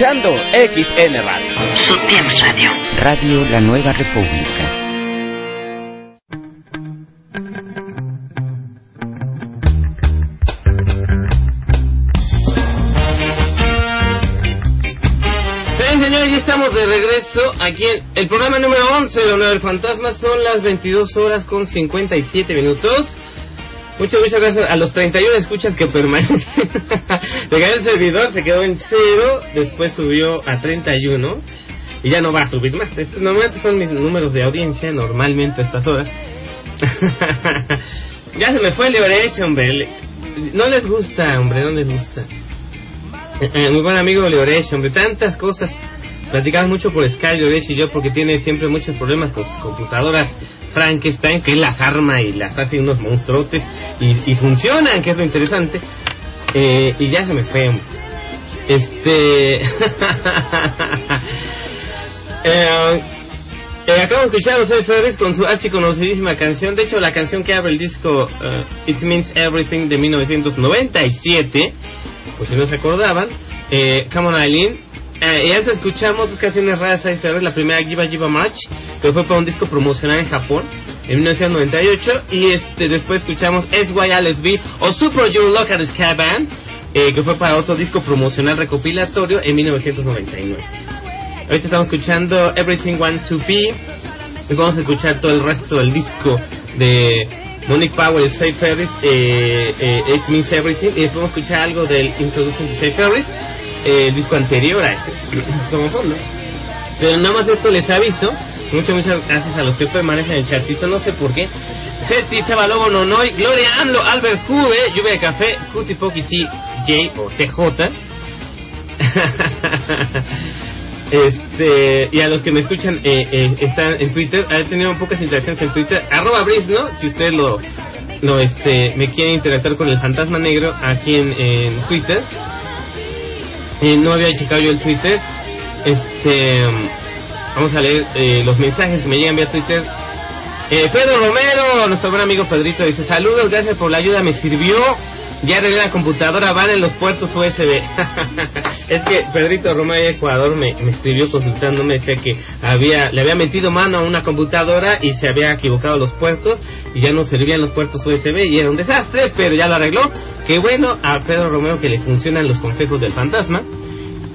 Escuchando XN Radio. Subtienes Radio. Radio La Nueva República. Sí, señores, ya estamos de regreso aquí en el programa número 11 de Honor del Fantasma. Son las 22 horas con 57 minutos. Muchas, muchas gracias a los 31 escuchas que permanecen. Se cayó el servidor, se quedó en cero, después subió a 31 y ya no va a subir más. Estos normalmente son mis números de audiencia, normalmente a estas horas. ya se me fue el Liberation, hombre. No les gusta, hombre, no les gusta. Eh, eh, muy buen amigo Leoresh, hombre, tantas cosas. Platicamos mucho por Skype, Leoresh y yo, porque tiene siempre muchos problemas con sus computadoras Frankenstein, que él las arma y las hace unos monstruotes y funcionan, que es lo interesante. Eh, y ya se me fue. Este. eh, eh, acabo de escuchar a José Ferris con su archiconocidísima canción. De hecho, la canción que abre el disco eh, It Means Everything de 1997 pues si no se acordaban, eh, Come on Eileen. Eh, y antes escuchamos dos canciones raras Ferrer, la primera Giva Giva March, que fue para un disco promocional en Japón en 1998, y este después escuchamos SYLSB o Super You Look at Sky Band, eh, que fue para otro disco promocional recopilatorio en 1999. Ahorita estamos escuchando Everything Want to Be, y vamos a escuchar todo el resto del disco de Monique Power y Ferris, eh, eh, It Means Everything, y después vamos a escuchar algo del Introduction to Say Ferris, eh, el disco anterior a este, como fondo. Pero nada más esto les aviso, muchas, muchas gracias a los que permanecen en el chatito, no sé por qué. Seti, Chavalobo, Nonoy, Gloria AMLO, Albert Juve, Lluvia de Café, T, J o TJ. Este, y a los que me escuchan eh, eh, están en Twitter, he tenido pocas interacciones en Twitter, arroba Brisno, si ustedes lo, lo este, me quieren interactuar con el fantasma negro aquí en, en Twitter. Eh, no había checado yo el Twitter. Este, vamos a leer eh, los mensajes que me llegan vía Twitter. Eh, Pedro Romero, nuestro buen amigo Pedrito, dice: Saludos, gracias por la ayuda, me sirvió. Ya arreglé la computadora, van en los puertos USB. es que Pedrito Romero de Ecuador me, me escribió consultándome, decía que había le había metido mano a una computadora y se había equivocado los puertos y ya no servían los puertos USB y era un desastre, pero ya lo arregló. Qué bueno a Pedro Romero que le funcionan los consejos del fantasma.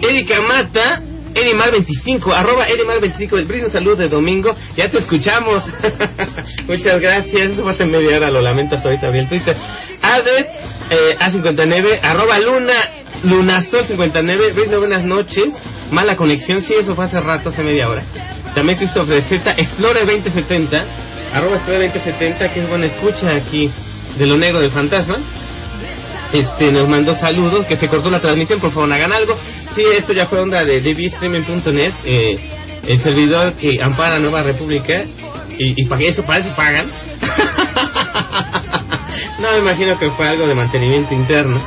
Erika Mata, Edimar25, arroba Edimar25, el brillo salud de domingo, ya te escuchamos. Muchas gracias, eso hace media hora, lo lamento hasta ahorita vi el Twitter. Albert, eh, A59, arroba Luna, Lunazol59, Brillo, buenas noches. Mala conexión, sí, eso fue hace rato, hace media hora. También Christopher Z, Explore2070, arroba Explore2070, que es buena escucha aquí de lo negro del fantasma este nos mandó saludos, que se cortó la transmisión, por favor hagan algo. Sí, esto ya fue onda de dbstreaming.net, eh, el servidor que ampara Nueva República, y, para eso, para eso pagan. no, me imagino que fue algo de mantenimiento interno.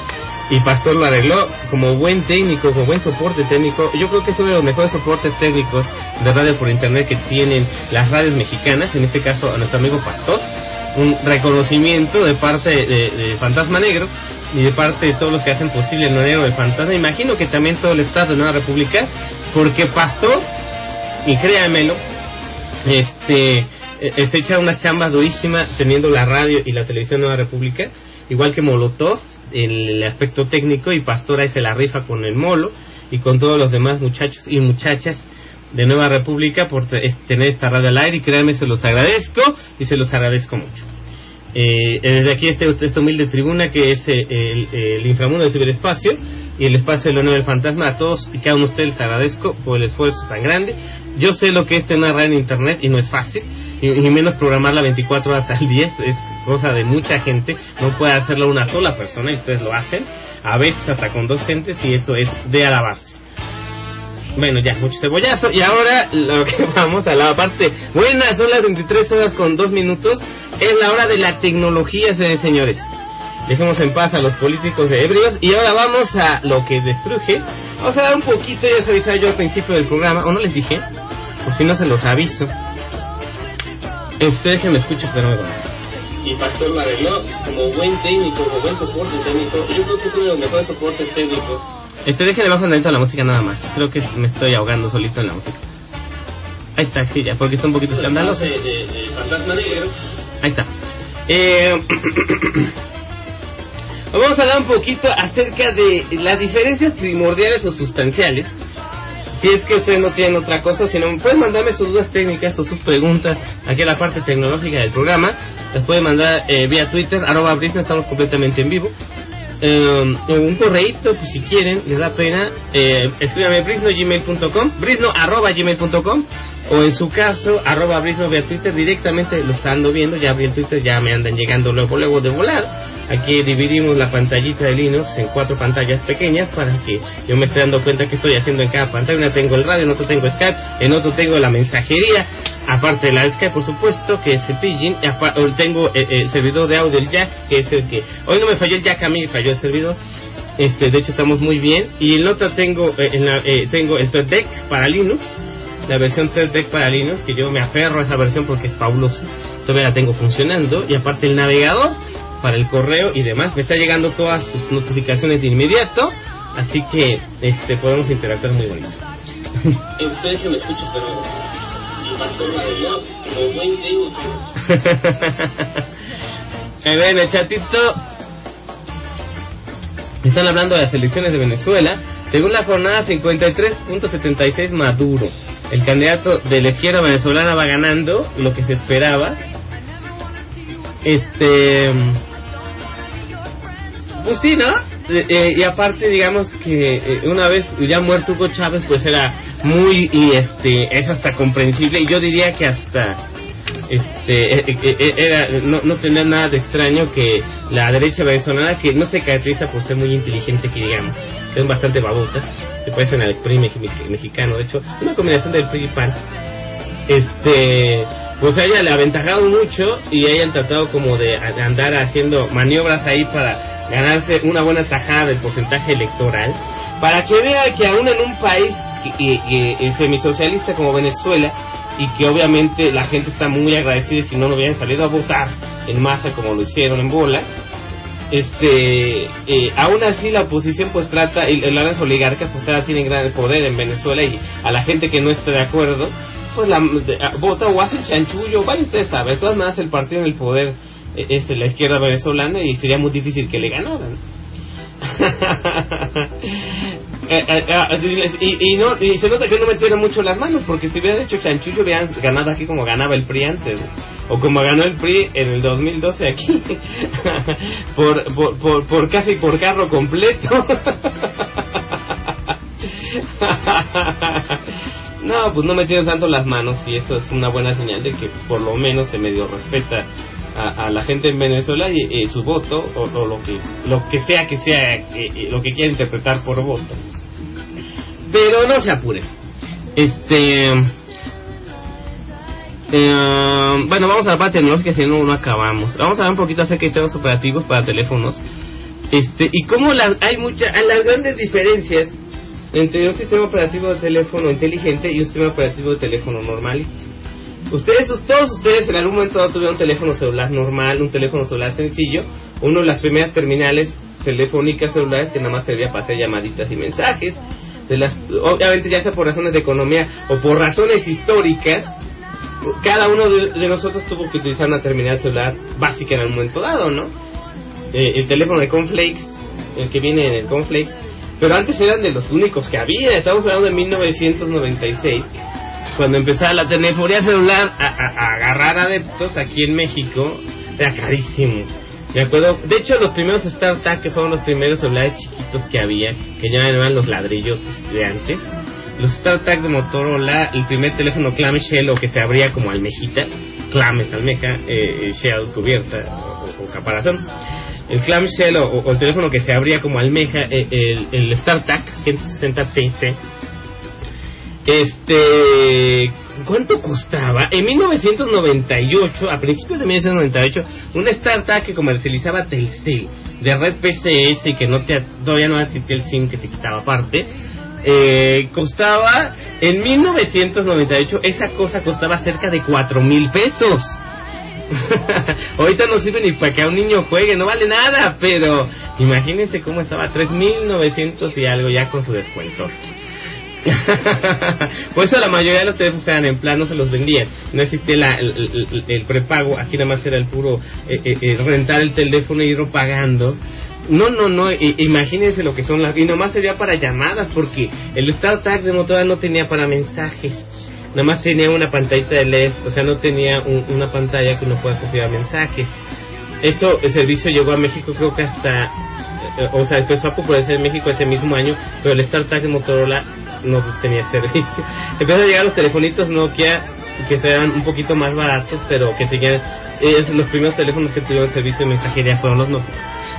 Y Pastor lo arregló como buen técnico, como buen soporte técnico. Yo creo que es uno de los mejores soportes técnicos de radio por internet que tienen las radios mexicanas, en este caso a nuestro amigo Pastor. Un reconocimiento de parte de Fantasma Negro y de parte de todos los que hacen posible el negro del fantasma. Imagino que también todo el Estado de Nueva República, porque Pastor, y créanmelo, este, se echa unas chambas durísimas teniendo la radio y la televisión de Nueva República, igual que Molotov el aspecto técnico y Pastor ahí se la rifa con el Molo y con todos los demás muchachos y muchachas de Nueva República por te- tener esta radio al aire y créanme se los agradezco y se los agradezco mucho. Eh, desde aquí este, esta humilde tribuna que es eh, el, inframundo del ciberespacio y el espacio del honor del fantasma a todos y cada uno de ustedes les agradezco por el esfuerzo tan grande. Yo sé lo que es tener en internet y no es fácil y, y menos programarla 24 horas al día es cosa de mucha gente no puede hacerlo una sola persona y ustedes lo hacen a veces hasta con dos gentes y eso es de alabarse bueno, ya, mucho cebollazo. Y ahora lo que vamos a la parte buena, son las 23 horas con 2 minutos. Es la hora de la tecnología, señores. Dejemos en paz a los políticos de ebrios. Y ahora vamos a lo que destruje. Vamos a dar un poquito, ya se avisaba yo al principio del programa, o no les dije, o si no se los aviso. Este, déjenme escucho, pero no me va. Y Pastor lo como buen técnico, como buen soporte técnico. Yo creo que es uno de los mejores soportes técnicos Este, déjenle bajo un a la música nada más. Creo que me estoy ahogando solito en la música. Ahí está, sí, ya, porque está un poquito escandaloso. De, de, de fantasma negro. Ahí está. Eh, vamos a hablar un poquito acerca de las diferencias primordiales o sustanciales. Si es que ustedes no tienen otra cosa, sino pueden mandarme sus dudas técnicas o sus preguntas aquí a la parte tecnológica del programa. Las pueden mandar eh, vía Twitter, arroba Brisno, estamos completamente en vivo. Eh, un correíto, pues si quieren, les da pena, eh, escríbame brisno.gmail.com, brisno arroba gmail.com o en su caso, arroba brisno vía Twitter, directamente los ando viendo, ya el Twitter, ya me andan llegando luego, luego de volar. Aquí dividimos la pantallita de Linux en cuatro pantallas pequeñas para que yo me esté dando cuenta que estoy haciendo en cada pantalla. Una tengo el radio, en otro tengo Skype, en otro tengo la mensajería, aparte de la Skype, por supuesto, que es el Pidgin, tengo eh, el servidor de audio, el Jack, que es el que... Hoy no me falló el Jack, a mí falló el servidor. Este, de hecho estamos muy bien. Y en otra tengo, eh, en la, eh, tengo el Deck para Linux, la versión 3 Deck para Linux, que yo me aferro a esa versión porque es fabulosa. Todavía la tengo funcionando. Y aparte el navegador para el correo y demás. Me está llegando todas sus notificaciones de inmediato. Así que este podemos interactuar muy bonito. Ustedes que me escuchan, pero. Y faltó Están hablando de las elecciones de Venezuela. Según la jornada 53.76 Maduro. El candidato de la izquierda venezolana va ganando lo que se esperaba. Este. Pues sí, ¿no? Eh, eh, y aparte, digamos que eh, una vez ya muerto Hugo Chávez, pues era muy. Y este. Es hasta comprensible. Y yo diría que hasta este eh, eh, eh, era no, no tenía nada de extraño que la derecha venezolana que no se caracteriza por ser muy inteligente que digamos son bastante babotas se parecen al PRI mexicano de hecho una combinación del PRI y PAN. Este pues a ella le aventajado mucho y hayan tratado como de andar haciendo maniobras ahí para ganarse una buena tajada del porcentaje electoral para que vea que aún en un país y- y semisocialista como Venezuela y que obviamente la gente está muy agradecida si no no hubieran salido a votar en masa como lo hicieron en bola. Este eh, aún así la oposición pues trata y las oligarcas pues ahora tienen gran poder en Venezuela y a la gente que no esté de acuerdo pues la de- vota o hace chanchullo vaya usted sabe de todas maneras el partido en el poder eh, es la izquierda venezolana y sería muy difícil que le ganaran y, y no, y se nota que no metieron mucho las manos, porque si hubieran hecho chanchullo hubieran ganado aquí como ganaba el PRI antes, o como ganó el PRI en el 2012 aquí, por, por, por, por casi por carro completo. no, pues no metieron tanto las manos y eso es una buena señal de que por lo menos se medio respeta a, a la gente en Venezuela y, eh, su voto o, lo que lo que sea que sea eh, eh, lo que quiera interpretar por voto. Pero no se apuren este eh, bueno vamos a la parte tecnológica si no no acabamos. Vamos a hablar un poquito acerca de sistemas operativos para teléfonos. Este y cómo la- hay muchas las grandes diferencias entre un sistema operativo de teléfono inteligente y un sistema operativo de teléfono normalito Ustedes, todos ustedes en algún momento tuvieron un teléfono celular normal, un teléfono celular sencillo, uno de las primeras terminales telefónicas celulares que nada más servía para hacer llamaditas y mensajes. De las, obviamente ya sea por razones de economía o por razones históricas, cada uno de, de nosotros tuvo que utilizar una terminal celular básica en algún momento dado, ¿no? Eh, el teléfono de Conflakes, el que viene en el Conflakes, pero antes eran de los únicos que había, estamos hablando de 1996 cuando empezaba la telefonía celular a, a- agarrar adeptos aquí en México, era carísimo. Me acuerdo, de hecho los primeros StarTAC que fueron los primeros celulares chiquitos que había, que ya eran los ladrillotes de antes. Los StarTAC de Motorola, el primer teléfono clamshell o que se abría como almejita, clames almeja, eh, eh, shell cubierta o, o caparazón. El clamshell o, o el teléfono que se abría como almeja, eh, el, el StarTAC 160 TC, este, ¿cuánto costaba? En 1998, a principios de 1998, una startup que comercializaba Telcel de red PCS y que no te, todavía no existía el SIM que se quitaba aparte. Eh, costaba en 1998 esa cosa costaba cerca de cuatro mil pesos Ahorita no sirve ni para que a un niño juegue, no vale nada, pero imagínense cómo estaba, 3.900 y algo ya con su descuento. Por eso la mayoría de los teléfonos estaban en plan, no se los vendían. No existía la- el, el- el prepago, aquí nada más era el puro eh, eh, eh, rentar el teléfono y irlo pagando. No, no, no, i- imagínense lo que son las... Y nomás sería para llamadas, porque el StarTag de Motorola no tenía para mensajes. Nada más tenía una pantallita de LED, o sea, no tenía un- una pantalla que uno pueda configurar mensajes. Eso, el servicio llegó a México creo que hasta... eh, O sea, empezó a popularizar en México ese mismo año, pero el StarTag de Motorola no tenía servicio. Empezaron a llegar los telefonitos Nokia, que eran un poquito más baratos, pero que seguían... Es los primeros teléfonos que tuvieron servicio de mensajería fueron los Nokia.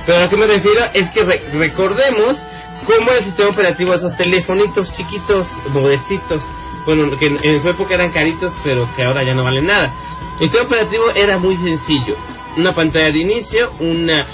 Pero a lo que me refiero es que re- recordemos cómo el sistema operativo de esos telefonitos chiquitos, modestitos. Bueno, que en, su época eran caritos, pero que ahora ya no valen nada. El sistema operativo era muy sencillo. Una pantalla de inicio, una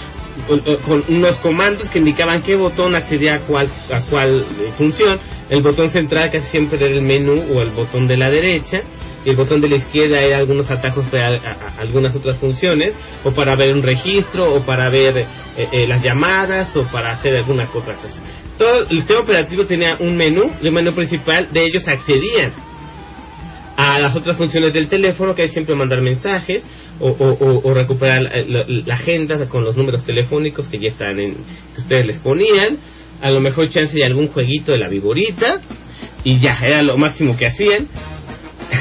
con unos comandos que indicaban qué botón accedía a cuál a cuál eh, función. El botón central casi siempre era el menú o el botón de la derecha. Y el botón de la izquierda era algunos atajos para a- a- algunas otras funciones, o para ver un registro, o para ver eh, eh, las llamadas, o para hacer alguna otra cosa. Todo el sistema operativo tenía un menú, el menú principal, de ellos accedían a las otras funciones del teléfono, que es siempre mandar mensajes o, recuperar la, la- la agenda con los números telefónicos que ya están en, que ustedes les ponían, a lo mejor chance de algún jueguito de la viborita, y ya, era lo máximo que hacían.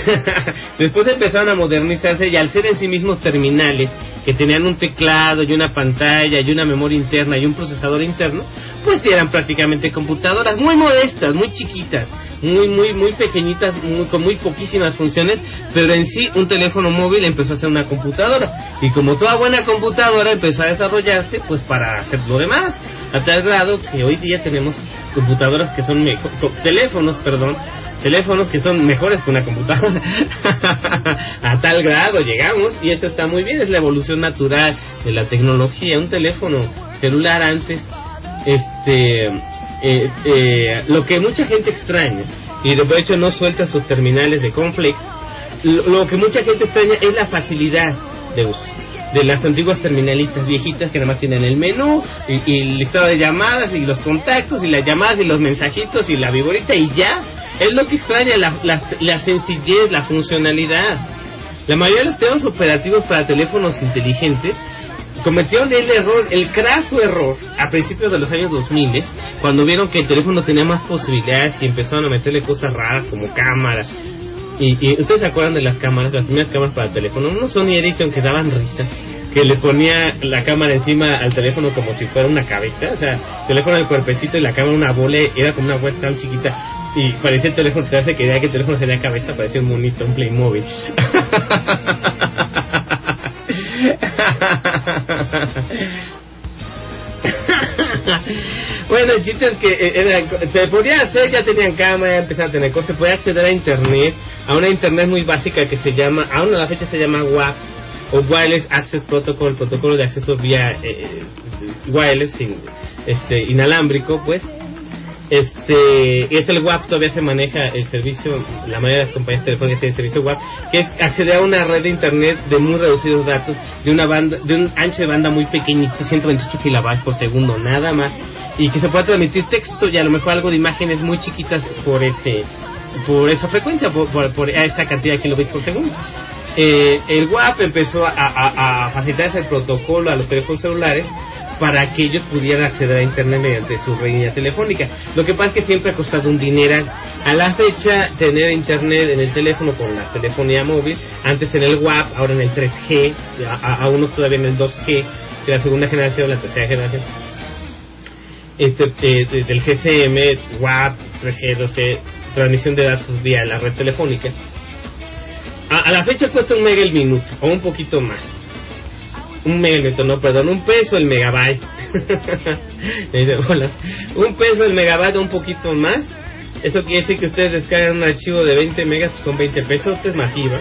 Después empezaron a modernizarse y al ser en sí mismos terminales que tenían un teclado y una pantalla y una memoria interna y un procesador interno, pues eran prácticamente computadoras muy modestas, muy chiquitas, muy muy muy pequeñitas, con muy poquísimas funciones, pero en sí un teléfono móvil empezó a ser una computadora. Y como toda buena computadora empezó a desarrollarse pues para hacer lo demás, a tal grado que hoy día tenemos computadoras que son mejor, teléfonos, perdón, teléfonos que son mejores que una computadora. a tal grado llegamos y eso está muy bien, es la evolución natural de la tecnología. Un teléfono celular antes, este, eh, eh, lo que mucha gente extraña y de hecho no suelta sus terminales de Conflex, lo, lo que mucha gente extraña es la facilidad de uso de las antiguas terminalitas viejitas que nada más tienen el menú y, el listado de llamadas y los contactos y las llamadas y los mensajitos y la viborita y ya. Es lo que extraña, la, la, la sencillez, la funcionalidad. La mayoría de los sistemas operativos para teléfonos inteligentes cometieron el error, el craso error, a principios de los años 2000, cuando vieron que el teléfono tenía más posibilidades y empezaron a meterle cosas raras como cámaras. Y, y ustedes se acuerdan de las cámaras, las primeras cámaras para teléfono, unos Sony Ericsson que daban risa, que le ponía la cámara encima al teléfono como si fuera una cabeza, o sea, el teléfono el cuerpecito y la cámara una bola, era como una webcam chiquita y parecía el teléfono, te hace que idea que el teléfono tenía cabeza, parecía un monito, un Playmobil. bueno, el chiste es que eh, era- se podía hacer, ya tenían cámara, empezaron a tener cosas, se podía acceder a internet, a una internet muy básica que se llama, aún a la fecha se llama WAP, o Wireless Access Protocol, protocolo de acceso vía eh, wireless, sin, este, inalámbrico, pues. Este, es el WAP, todavía se maneja el servicio, la mayoría de las compañías telefónicas tienen servicio WAP, que es acceder a una red de internet de muy reducidos datos, de una banda, de un ancho de banda muy pequeñito, 128 kilobytes por segundo, nada más, y que se pueda transmitir texto y a lo mejor algo de imágenes muy chiquitas por ese, por esa frecuencia, por, por, por esa cantidad de kilobytes por segundo. Eh, el WAP empezó a, a, a facilitar ese protocolo a los teléfonos celulares para que ellos pudieran acceder a internet mediante su línea telefónica. Lo que pasa es que siempre ha costado un dineral. A la fecha, tener internet en el teléfono con la telefonía móvil, antes en el WAP, ahora en el 3G, a, a- todavía en el 2G, de la segunda generación, la tercera generación, este, eh, de- del GCM, WAP, 3G, 2G, transmisión de datos vía la red telefónica. A, a la fecha cuesta un mega el minuto, o un poquito más. Un mega el minuto, no, perdón, un peso el megabyte. Un peso el megabyte o un poquito más. Eso quiere decir que ustedes descargan un archivo de 20 megas, pues son 20 pesos, es masiva.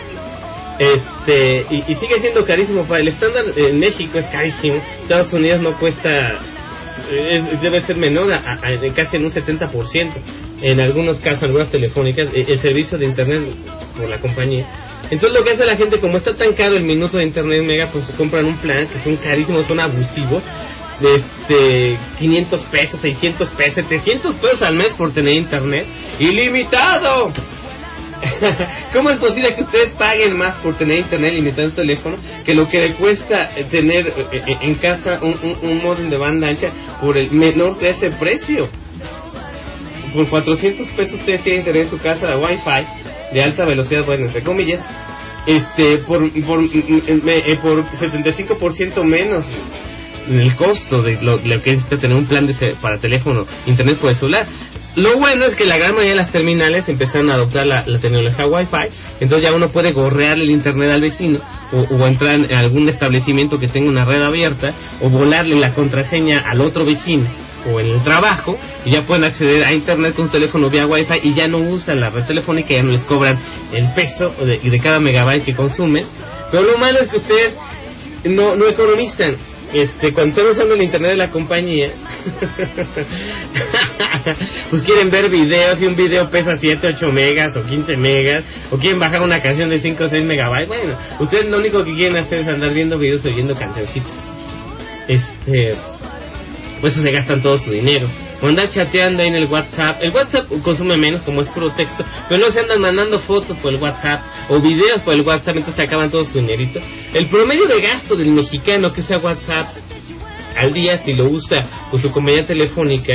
Este, y, sigue siendo carísimo para el estándar en México es carísimo. Estados Unidos no cuesta es- debe ser menor a, casi en un 70%. En algunos casos, algunas telefónicas, eh, el servicio de internet por la compañía Entonces lo que hace la gente, como está tan caro el minuto de internet mega, pues compran un plan que son carísimos, son abusivos, de este 500 pesos, 600 pesos, 700 pesos al mes por tener internet ilimitado. ¿Cómo es posible que ustedes paguen más por tener internet ilimitado en su teléfono que lo que le cuesta eh, tener eh, eh, en casa un, un, de banda ancha por el menor de ese precio? Por 400 pesos ustedes tienen internet en su casa Wi-Fi de alta velocidad, bueno, entre comillas, este por por, me- eh, por 75% menos el costo de lo, lo que es tener un plan de para teléfono, internet por el celular. Lo bueno es que la gran mayoría de las terminales empezaron a adoptar la, tecnología Wi-Fi, entonces ya uno puede gorrear el internet al vecino o entrar en algún establecimiento que tenga una red abierta o volarle la contraseña al otro vecino o en el trabajo y ya pueden acceder a internet con un teléfono vía Wi-Fi y ya no usan la red telefónica, ya no les cobran el peso de, de cada megabyte que consumen. Pero lo malo es que ustedes no, no economizan. Este, cuando están usando el internet de la compañía, pues quieren ver videos y un video pesa 7, 8 megas o 15 megas, o quieren bajar una canción de 5 o 6 megabytes. Bueno, ustedes lo único que quieren hacer es andar viendo videos oyendo cancioncitas. Este, pues se gastan todo su dinero. O andar chateando ahí en el WhatsApp. El WhatsApp consume menos, como es puro texto. Pero luego se andan mandando fotos por el WhatsApp o videos por el WhatsApp, entonces se acaban todo su dinerito. El promedio de gasto del mexicano que usa WhatsApp al día, si lo usa con su compañía telefónica,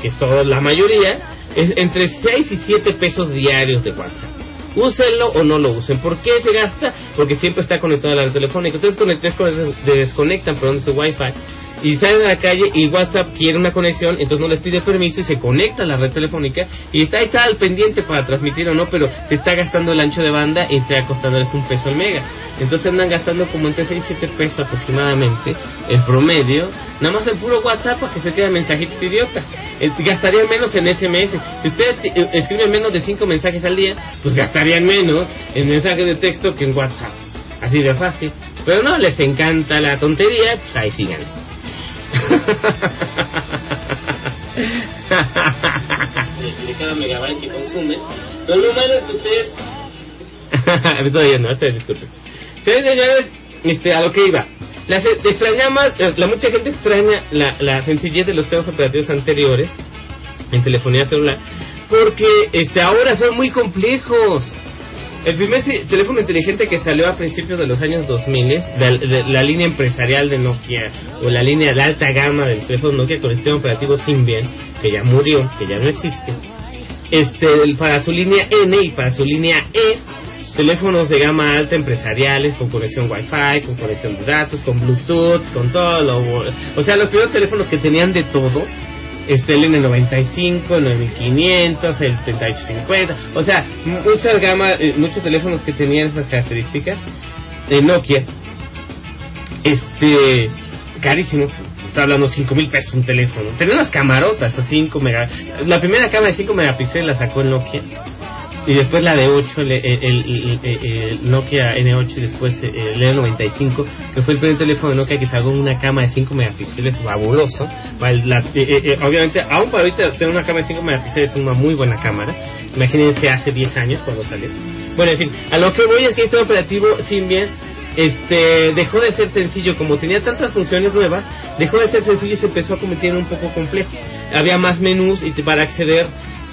que es toda la mayoría, es entre 6 y 7 pesos diarios de WhatsApp. Úsenlo o no lo usen. ¿Por qué se gasta? Porque siempre está conectado a la telefónica. Ustedes conect- desconectan, desconectan perdón, su Wi-Fi y salen a la calle y WhatsApp quiere una conexión, entonces no les pide permiso y se conecta a la red telefónica y está, está al pendiente para transmitir o no, pero se está gastando el ancho de banda y está costándoles un peso al mega. Entonces andan gastando como entre 6 y 7 pesos aproximadamente, el promedio, nada más el puro WhatsApp para que se queden mensajitos idiotas. Eh, Gastarían menos en SMS. Si ustedes eh, escriben menos de 5 mensajes al día, pues gastarían menos en mensajes de texto que en WhatsApp. Así de fácil. Pero no, les encanta la tontería, pues ahí sigan. De cada megabyte que consume. Pero lo malo ustedes... Todavía no, disculpen. Ustedes, señores, este, a lo que iba. La, extrañaba, eh, la mucha gente extraña la, la sencillez de los temas operativos anteriores en telefonía celular porque este ahora son muy complejos. El primer teléfono inteligente que salió a principios de los años 2000 de, de la línea empresarial de Nokia o la línea de alta gama del teléfono Nokia con el sistema operativo Symbian, que ya murió, que ya no existe. Este, para su línea N y para su línea E, teléfonos de gama alta empresariales con conexión Wi-Fi, con conexión de datos, con Bluetooth, con todo lo, o sea, los primeros teléfonos que tenían de todo este el N95, el 9500, el 3850, o sea, muchas gamas, eh, muchos teléfonos que tenían esas características. De Nokia, este, carísimo, está hablando 5 mil pesos un teléfono, tenía unas camarotas a 5 mega, la primera cámara de 5 megapíxeles la sacó Nokia, y después la de 8, el, el- el- el- Nokia N8 y después el N95, que fue el primer teléfono de Nokia que sacó una cámara de 5 megapíxeles, fabuloso. La- eh, eh, eh, obviamente, aún para ahorita tener una cámara de 5 megapíxeles es una muy buena cámara. Imagínense hace 10 años cuando salió. Bueno, en fin, a lo que voy es que este operativo Symbian este dejó de ser sencillo como tenía tantas funciones nuevas dejó de ser sencillo y se empezó a convertir un poco complejo había más menús y para acceder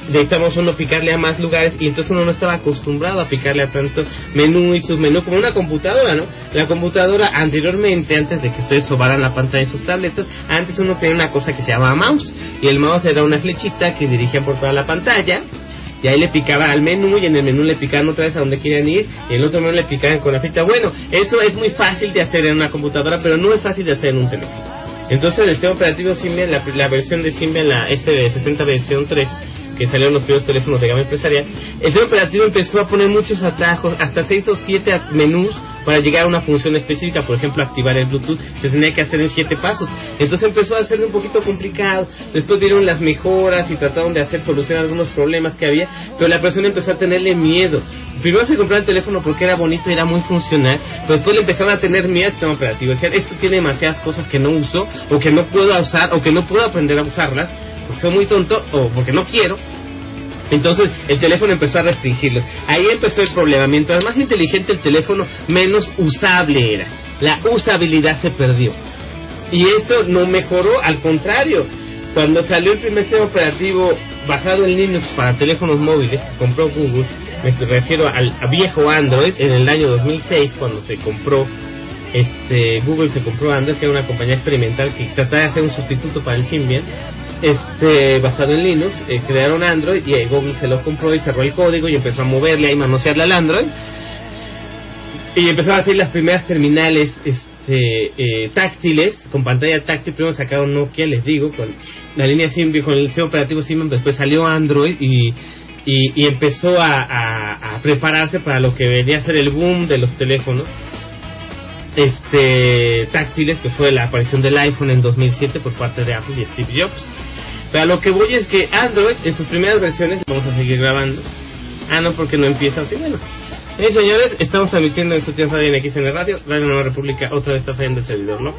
necesitamos uno picarle a más lugares y entonces uno no estaba acostumbrado a picarle a tanto menú y submenú como una computadora, ¿no? La computadora anteriormente, antes de que ustedes sobaran la pantalla de sus tabletas, antes uno tenía una cosa que se llamaba mouse y el mouse era una flechita que dirigía por toda la pantalla y ahí le picaban al menú y en el menú le picaban otra vez a donde querían ir y en el otro menú le picaban con la flecha. Bueno, eso es muy fácil de hacer en una computadora, pero no es fácil de hacer en un teléfono. Entonces el sistema operativo Symbian, la, la versión de Symbian, la SD60 versión 3, que salieron los primeros teléfonos de gama empresarial, el sistema operativo empezó a poner muchos atajos, hasta 6 o 7 menús para llegar a una función específica, por ejemplo, activar el Bluetooth, se tenía que hacer en 7 pasos. Entonces empezó a ser un poquito complicado, después vieron las mejoras y trataron de hacer solucionar algunos problemas que había, pero la persona empezó a tenerle miedo. Primero se compró el teléfono porque era bonito y era muy funcional, pero después le empezaron a tener miedo al sistema operativo. Decían, esto tiene demasiadas cosas que no uso, o que no puedo usar, o que no puedo aprender a usarlas, soy muy tonto, o porque no quiero. Entonces el teléfono empezó a restringirlos. Ahí empezó el problema. Mientras más inteligente el teléfono, menos usable era. La usabilidad se perdió. Y eso no mejoró, al contrario. Cuando salió el primer sistema operativo basado en Linux para teléfonos móviles que compró Google, me refiero al viejo Android en el año 2006 cuando se compró este Google se compró Android que era una compañía experimental que trataba de hacer un sustituto para el Symbian este basado en Linux eh, crearon Android y Google se lo compró y cerró el código y empezó a moverle y manosearle al Android. Y empezaron a hacer las primeras terminales este, eh, táctiles con pantalla táctil. Primero sacaron Nokia les digo con la línea Symbian con el sistema operativo Symbian. Después salió Android y y, empezó a prepararse para lo que venía a ser el boom de los teléfonos este táctiles que fue la aparición del iPhone en 2007 por parte de Apple y Steve Jobs pero a lo que voy es que Android en sus primeras versiones vamos a seguir grabando ah no porque no empieza así bueno señores, estamos transmitiendo en su tiempo en XN Radio, Radio Nueva República, otra vez está fallando el servidor, ¿no?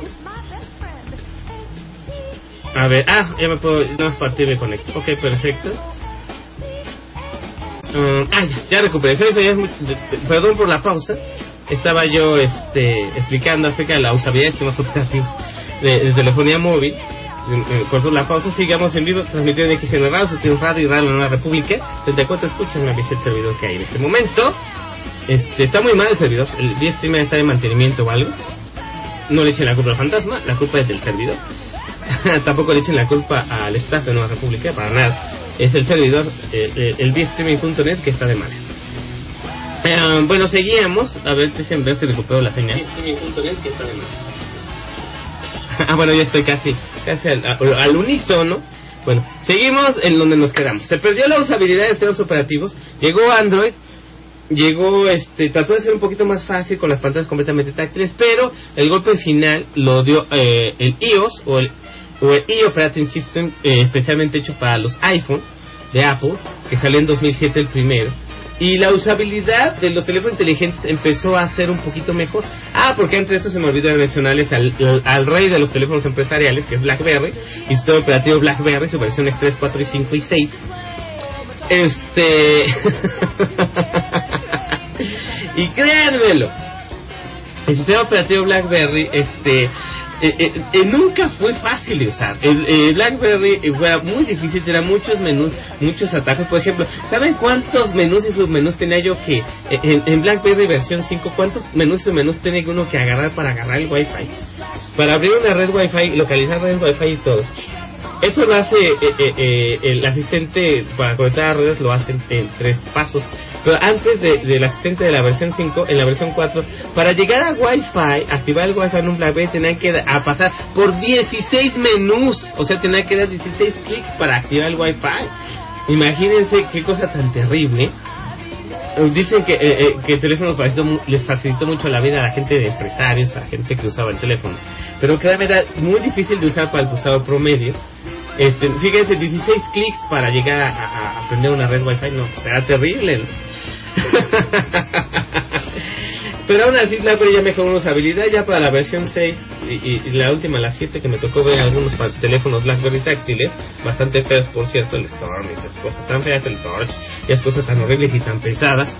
A ver, ah, ya me puedo, no más partir me conecto. Ok, perfecto. Um, ah, ya, recuperé. Es de- perdón por la pausa. Estaba yo este, explicando acerca de la usabilidad de sistemas operativos de, de telefonía móvil. Corto la pausa, sigamos en vivo, transmitiendo en XN Radio, su tiempo Radio y Radio La Nueva República. Desde cuánto escuchan, me avisa el servidor que hay en este momento. Este, está muy mal el servidor, el día streamer está de mantenimiento o algo. No le echen la culpa al fantasma, la culpa es del servidor. Tampoco le echen la culpa al staff de Nueva República, para nada. Es el servidor, eh, eh, el bstreaming.net que está de malas. Eh, bueno, seguíamos. A ver, déjenme ver si recupero la señal. ah, bueno, ya estoy casi, casi al, al- unísono. Bueno, seguimos en donde nos quedamos. Se perdió la usabilidad de sistemas operativos. Llegó Android. Llegó, este, trató de ser un poquito más fácil con las pantallas completamente táctiles, pero el golpe final lo dio eh, el iOS o el, o el e-Operating System, eh, especialmente hecho para los iPhone de Apple, que salió en 2007 el primero. Y la usabilidad de los teléfonos inteligentes empezó a ser un poquito mejor. Ah, porque de eso se me olvidó mencionarles al, al, rey de los teléfonos empresariales, que es BlackBerry, y su operativo BlackBerry, su versiones 3, 4 y 5 y 6. Este. y créanmelo, el sistema operativo BlackBerry, este. Eh, eh, eh, nunca fue fácil de usar. El eh, BlackBerry fue muy difícil, tenía muchos menús, muchos atajos. Por ejemplo, ¿saben cuántos menús y submenús tenía yo que eh, en, en BlackBerry versión 5? ¿Cuántos menús y submenús tenía uno que agarrar para agarrar el Wi-Fi? Para abrir una red Wi-Fi, localizar red Wi-Fi y todo. Eso lo hace eh, eh, eh, el asistente para conectar a redes, lo hacen en tres pasos. Pero antes de- del asistente de la versión 5, en la versión 4, para llegar a Wi-Fi, activar el Wi-Fi en un BlackBerry, tenían que a pasar por 16 menús. O sea, tenían que dar 16 clics para activar el Wi-Fi. Imagínense qué cosa tan terrible. Eh, Dicen que, eh, eh, que el teléfono les facilitó mucho la vida a la gente de empresarios, a la gente que usaba el teléfono. Pero que era muy difícil de usar para el usuario promedio. Este, fíjense, 16 clics para llegar a, a- una red Wi-Fi, no, será terrible. Pero aún así BlackBerry ya mejoró usabilidad ya para la versión 6 y, y- la última, la 7, que me tocó ver algunos teléfonos BlackBerry táctiles, bastante feos por cierto, el Storm y esas cosas tan feas, el Torch, y esas cosas tan horribles y tan pesadas.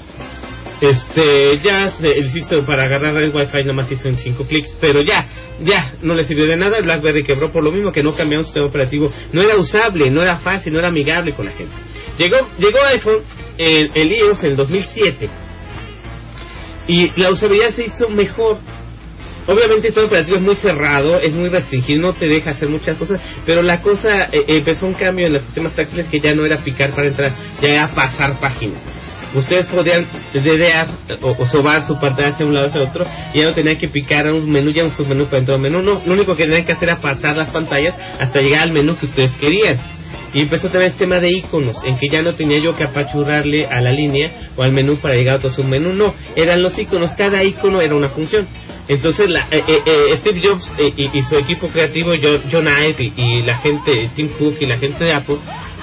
Este, ya sistema para agarrar el Wi-Fi nomás hizo en 5 clics, pero ya, ya, no le sirvió de nada, el BlackBerry quebró por lo mismo que no cambiaba un sistema operativo, no era usable, no era fácil, no era amigable con la gente. Llegó, llegó iPhone, el, el iOS en el 2007, y la usabilidad se hizo mejor. Obviamente todo operativo es muy cerrado, es muy restringido, no te deja hacer muchas cosas, pero la cosa eh, empezó un cambio en los sistemas táctiles que ya no era picar para entrar, ya era pasar páginas. Ustedes podían dedear o, o sobar su pantalla hacia un lado hacia otro y ya no tenían que picar a un menú, ya un submenú para entrar a un menú, no, lo único que tenían que hacer era pasar las pantallas hasta llegar al menú que ustedes querían. Y empezó también el tema de iconos, en que ya no tenía yo que apachurrarle a la línea o al menú para llegar a otro submenú, no, eran los iconos, cada icono era una función. Entonces la, eh, eh, eh, Steve Jobs eh, y, su equipo creativo, John, John Ive y, y la gente, Tim Cook y la gente de Apple,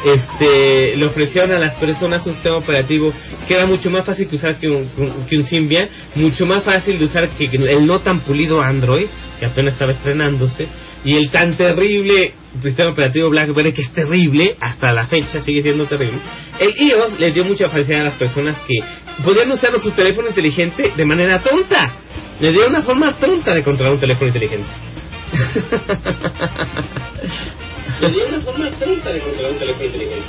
este, le ofrecieron a las personas un sistema operativo que era mucho más fácil que usar que un, que un Symbian, mucho más fácil de usar que el no tan pulido Android, que apenas estaba estrenándose, y el tan terrible sistema operativo BlackBerry, que es terrible, hasta la fecha sigue siendo terrible, el iOS le dio mucha facilidad a las personas que podían usar su teléfono inteligente de manera tonta. Le dio una forma tonta de controlar un teléfono inteligente. Le dio una forma tonta de controlar un teléfono inteligente.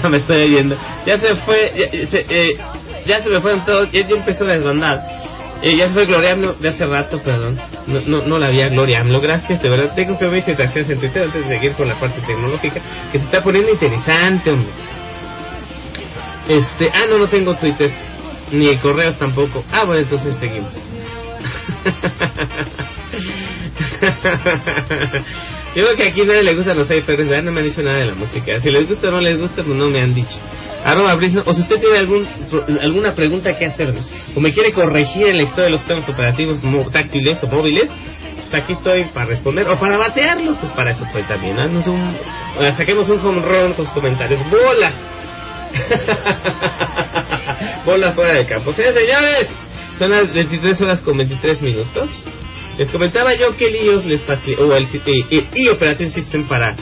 me estoy oyendo. Ya se fue, ya, se, eh, ya se me fueron todos, ya, ya empezó la desbandada. Eh, ya se fue Gloria AMLO de hace rato, perdón. No, no, no la había Gloria AMLO, gracias. De verdad, tengo que ver mis en Twitter antes de seguir con la parte tecnológica, que se está poniendo interesante, hombre. Este, ah, no, no tengo Twitter, ni el correo tampoco. Ah, bueno, entonces seguimos. Yo creo que aquí nadie le gustan los iPhones, ¿verdad? No me han dicho nada de la música. Si les gusta o no les gusta, pues no me han dicho. Arroba Brisno, o si usted tiene algún, alguna pregunta que hacerme, o me quiere corregir en la historia de los sistemas operativos táctiles o móviles, pues aquí estoy para responder, o para batearlos, pues para eso estoy también. Haznos un, saquemos un home run con comentarios. ¡Bola! Bola fuera del campo. Señores, señores, son las 23 horas con 23 minutos. Les comentaba yo que el iOS les facil- o el, eh, eh, y Operating System para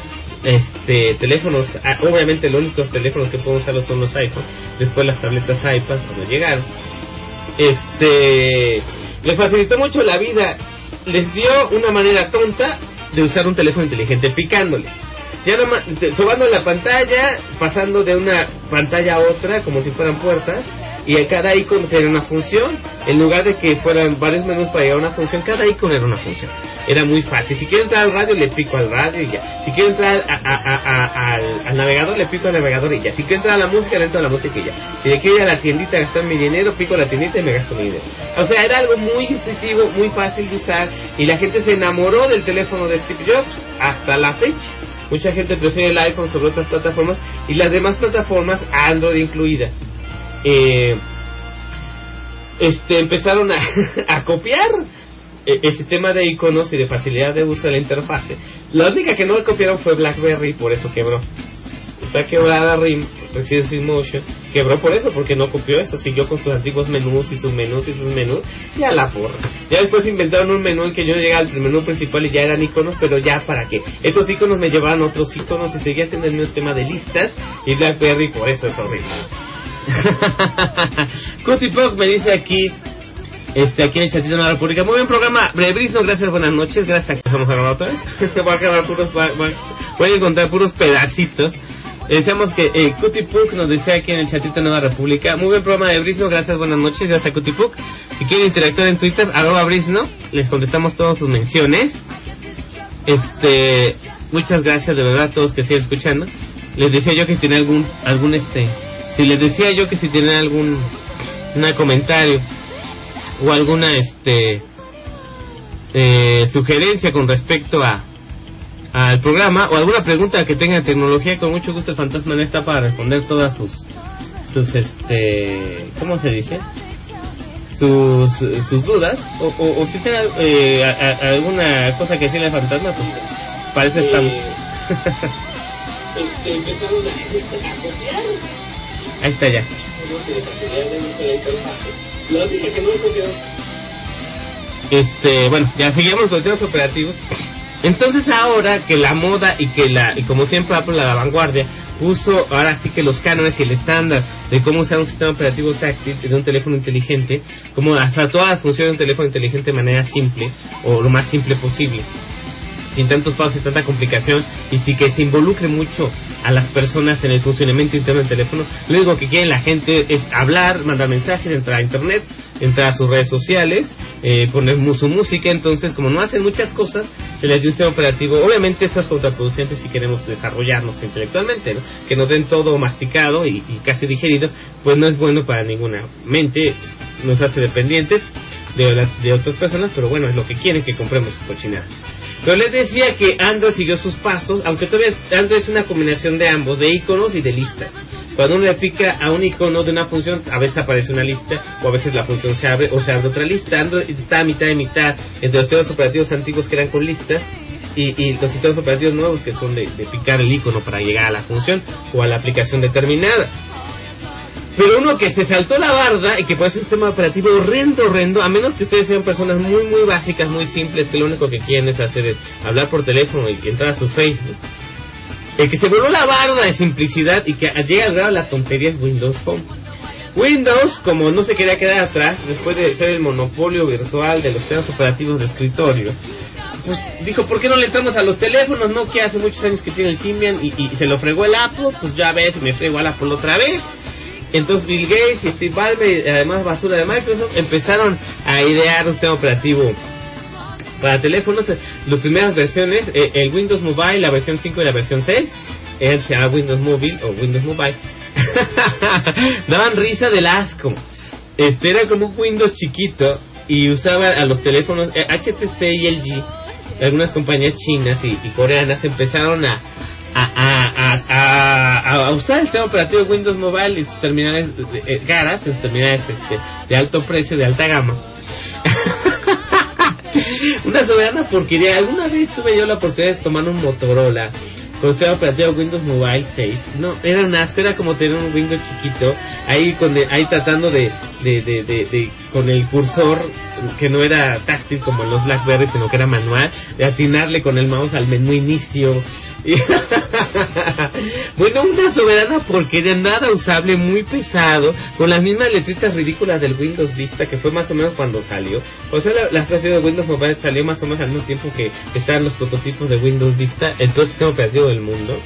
este teléfonos, ah, obviamente los únicos teléfonos que pueden usarlos son los iPhone, después las tabletas iPad cuando llegaron. Este les facilitó mucho la vida, les dio una manera tonta de usar un teléfono inteligente picándole. Ya nada más, te- sobando la pantalla, pasando de una pantalla a otra como si fueran puertas, y cada icono tenía una función, en lugar de que fueran varios menús para llegar a una función, cada icono era una función. Era muy fácil. Si quiero entrar al radio, le pico al radio y ya. Si quiero entrar a- al, navegador, le pico al navegador y ya. Si quiero entrar a la música, le entro a la música y ya. Si quiero ir a la tiendita a gastar mi dinero, pico a la tiendita y me gasto mi dinero. O sea, era algo muy intuitivo, muy fácil de usar, y la gente se enamoró del teléfono de Steve Jobs hasta la fecha. Mucha gente prefiere el iPhone sobre otras plataformas y las demás plataformas, Android incluida. Eh, este empezaron a, a copiar eh, el sistema de iconos y de facilidad de uso de la interfase. La única que no copiaron fue BlackBerry, por eso quebró. Está quebrada RIM, Resilience Motion, quebró por eso, porque no copió eso, siguió con sus antiguos menús y sus menús y sus menús, ya la porra. Ya después inventaron un menú en que yo llegaba al menú principal y ya eran iconos, pero ya para qué. Esos iconos me llevaban a otros iconos y seguía siendo el mismo sistema de listas y BlackBerry por eso es horrible. Cutie Pop me dice aquí, este, aquí en el chatito de la República. Muy buen programa, Brevrisno, gracias, buenas noches, gracias. A grabar otra vez. voy a grabar puros, voy a- encontrar puros pedacitos. Decíamos que eh, Cutie Puk nos decía aquí en el chatito de Nueva República. Muy buen programa de Brisno, gracias, buenas noches, gracias a Cutie Puk. Si quieren interactuar en Twitter, arroba Brisno, les contestamos todas sus menciones. Este, muchas gracias de verdad a todos que siguen escuchando. Les decía yo que si tienen algún, algún este, si les decía yo que si tienen algún, un comentario o alguna este eh, sugerencia con respecto a al programa o alguna pregunta que tengan tecnología con mucho gusto el fantasma está para responder todas sus sus este cómo se dice sus sus dudas o, o, si tienen eh, alguna cosa que decirle al fantasma pues para eso estamos ahí está ya este, bueno, ya seguimos con temas operativos. Entonces ahora que la moda y que la, y como siempre Apple la vanguardia, puso ahora sí que los cánones y el estándar de cómo usar un sistema operativo táctil de un teléfono inteligente, cómo hacer todas las funciones de un teléfono inteligente de manera simple, o lo más simple posible sin tantos pasos y tanta complicación y sí que se involucre mucho a las personas en el funcionamiento interno del teléfono. Lo único que quiere la gente es hablar, mandar mensajes, entrar a internet, entrar a sus redes sociales, eh, poner su música. Entonces, como no hacen muchas cosas, se les operativo. Obviamente, eso es contraproducente si queremos desarrollarnos intelectualmente, ¿no? que nos den todo masticado y, casi digerido, pues no es bueno para ninguna mente, nos hace dependientes de, de otras personas, pero bueno, es lo que quieren que compremos cochinada. Pero les decía que Android siguió sus pasos, aunque todavía Android es una combinación de ambos, de iconos y de listas. Cuando uno le pica a un icono de una función, a veces aparece una lista, o a veces la función se abre, o se abre otra lista. Android está a mitad de mitad entre los sistemas operativos antiguos que eran con listas y, y los sistemas operativos nuevos que son de, de picar el icono para llegar a la función o a la aplicación determinada. Pero uno que se saltó la barda y que puede ser un sistema operativo horrendo, horrendo, a menos que ustedes sean personas muy, muy básicas, muy simples, que lo único que quieren es hacer es hablar por teléfono y entrar a su Facebook. El que se voló la barda de simplicidad y que llega al grado de la tontería es Windows Phone. Windows, como no se quería quedar atrás, después de ser el monopolio virtual de los sistemas operativos de escritorio, pues dijo, ¿por qué no le entramos a los teléfonos? No, que hace muchos años que tiene el Symbian y, se lo fregó el Apple, pues ya ves, me fregó el Apple otra vez. Entonces Bill Gates y Steve Ballmer, además basura de Microsoft, empezaron a idear un sistema operativo para teléfonos. Las primeras versiones, eh, el Windows Mobile, la versión 5 y la versión 6, eh, se llama Windows Mobile o Windows Mobile. Daban risa del asco. Este era como un Windows chiquito y usaba a los teléfonos eh, HTC y LG. Algunas compañías chinas y, y coreanas empezaron a, a, a, a, a, usar el sistema operativo Windows Mobile y sus terminales eh, caras, sus terminales este, de alto precio, de alta gama. Una soberana porquería. Alguna vez tuve yo la oportunidad de tomar un Motorola con sistema operativo Windows Mobile 6. No, era un asco, era como tener un Windows chiquito, ahí con ahí tratando de, de- con el cursor que no era táctil como los Blackberry, sino que era manual, de atinarle con el mouse al menú inicio. Bueno, una soberana porquería, nada usable, muy pesado, con las mismas letritas ridículas del Windows Vista, que fue más o menos cuando salió. O sea, la, la de Windows Mobile salió más o menos al mismo tiempo que estaban los prototipos de Windows Vista, el peor sistema operativo del mundo.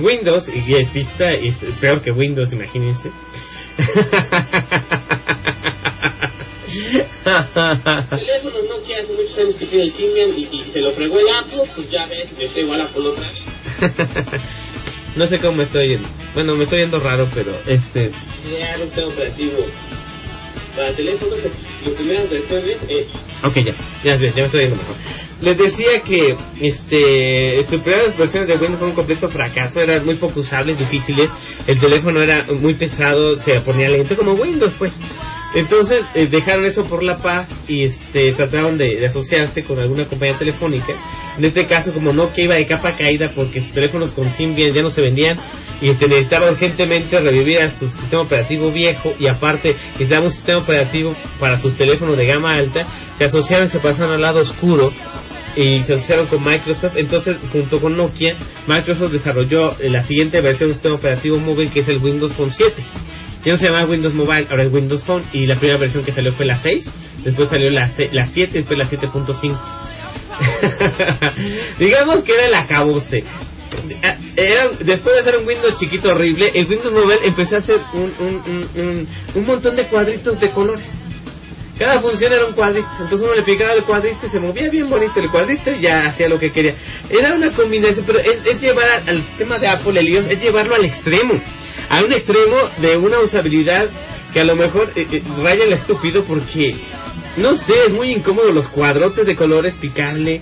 Windows y Vista es peor que Windows, imagínense. Teléfonos Nokia hace muchos años que tiene el Symbian y, y se lo fregó el Apple, pues ya ves, me fregó el Apple otra vez. no sé cómo me estoy yendo. Bueno, me estoy yendo raro, pero este... Crear un sistema operativo para teléfonos, las primeras versiones... Eh... Ok, ya, ya, ya me estoy yendo mejor. Les decía que este sus primeras versiones de Windows fue un completo fracaso, eran muy poco usables, difíciles, el teléfono era muy pesado, se ponía lento como Windows pues. Entonces eh, dejaron eso por la paz y este trataron de, asociarse con alguna compañía telefónica. En este caso como Nokia iba de capa caída porque sus teléfonos con Symbian ya no se vendían y este, necesitaba urgentemente revivir a su sistema operativo viejo y aparte necesitaba un sistema operativo para sus teléfonos de gama alta, se asociaron y se pasaron al lado oscuro y se asociaron con Microsoft. Entonces, junto con Nokia, Microsoft desarrolló eh, la siguiente versión del sistema operativo móvil que es el Windows Phone 7. Ya no se llamaba Windows Mobile, ahora es Windows Phone y la primera versión que salió fue la 6, después salió la, la 7 y después la 7.5. Digamos que era el acabose. Ah, Era, después de hacer un Windows chiquito horrible, el Windows Mobile empezó a hacer un, un, un, un montón de cuadritos de colores. Cada función era un cuadrito, entonces uno le picaba el cuadrito y se movía bien bonito el cuadrito y ya hacía lo que quería. Era una combinación, pero es, llevar al, sistema de Apple, el iOS, es llevarlo al extremo, a un extremo de una usabilidad que a lo mejor eh, eh, raya el estúpido porque, no sé, es muy incómodo los cuadrotes de colores, picarle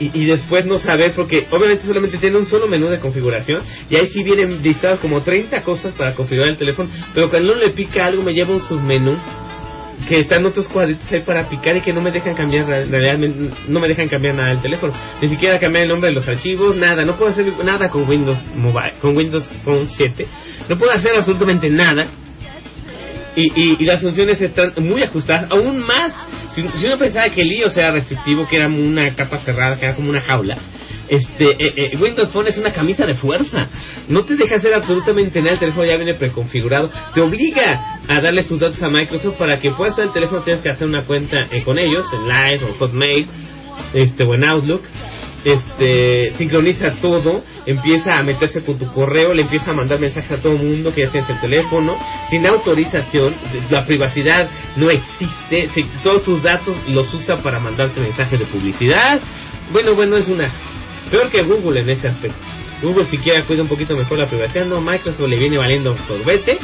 y, y después no saber porque obviamente solamente tiene un solo menú de configuración y ahí sí vienen listadas como 30 cosas para configurar el teléfono, pero cuando uno le pica algo me lleva un submenú que están otros cuadritos ahí para picar y que no me dejan cambiar re- realmente no me dejan cambiar nada del teléfono. Ni siquiera cambiar el nombre de los archivos nada. No puedo hacer nada con Windows Mobile con Windows Phone 7 no puedo hacer absolutamente nada. Y, y, y las funciones están muy ajustadas aún más. Si, si uno pensaba que el iOS era restrictivo que era una capa cerrada que era como una jaula este eh, eh, Windows Phone es una camisa de fuerza. No te deja hacer absolutamente nada el teléfono ya viene preconfigurado. Te obliga a darle sus datos a Microsoft para que puedas usar el teléfono tienes que hacer una cuenta eh, con ellos en Live o Hotmail este o en Outlook. Este sincroniza todo empieza a meterse con tu correo le empieza a mandar mensajes a todo el mundo que ya tienes el teléfono sin autorización la privacidad no existe si todos tus datos los usa para mandarte mensajes de publicidad. Bueno bueno es un asco peor que Google en ese aspecto. Google siquiera cuida un poquito mejor la privacidad, no, Microsoft le viene valiendo sorbete.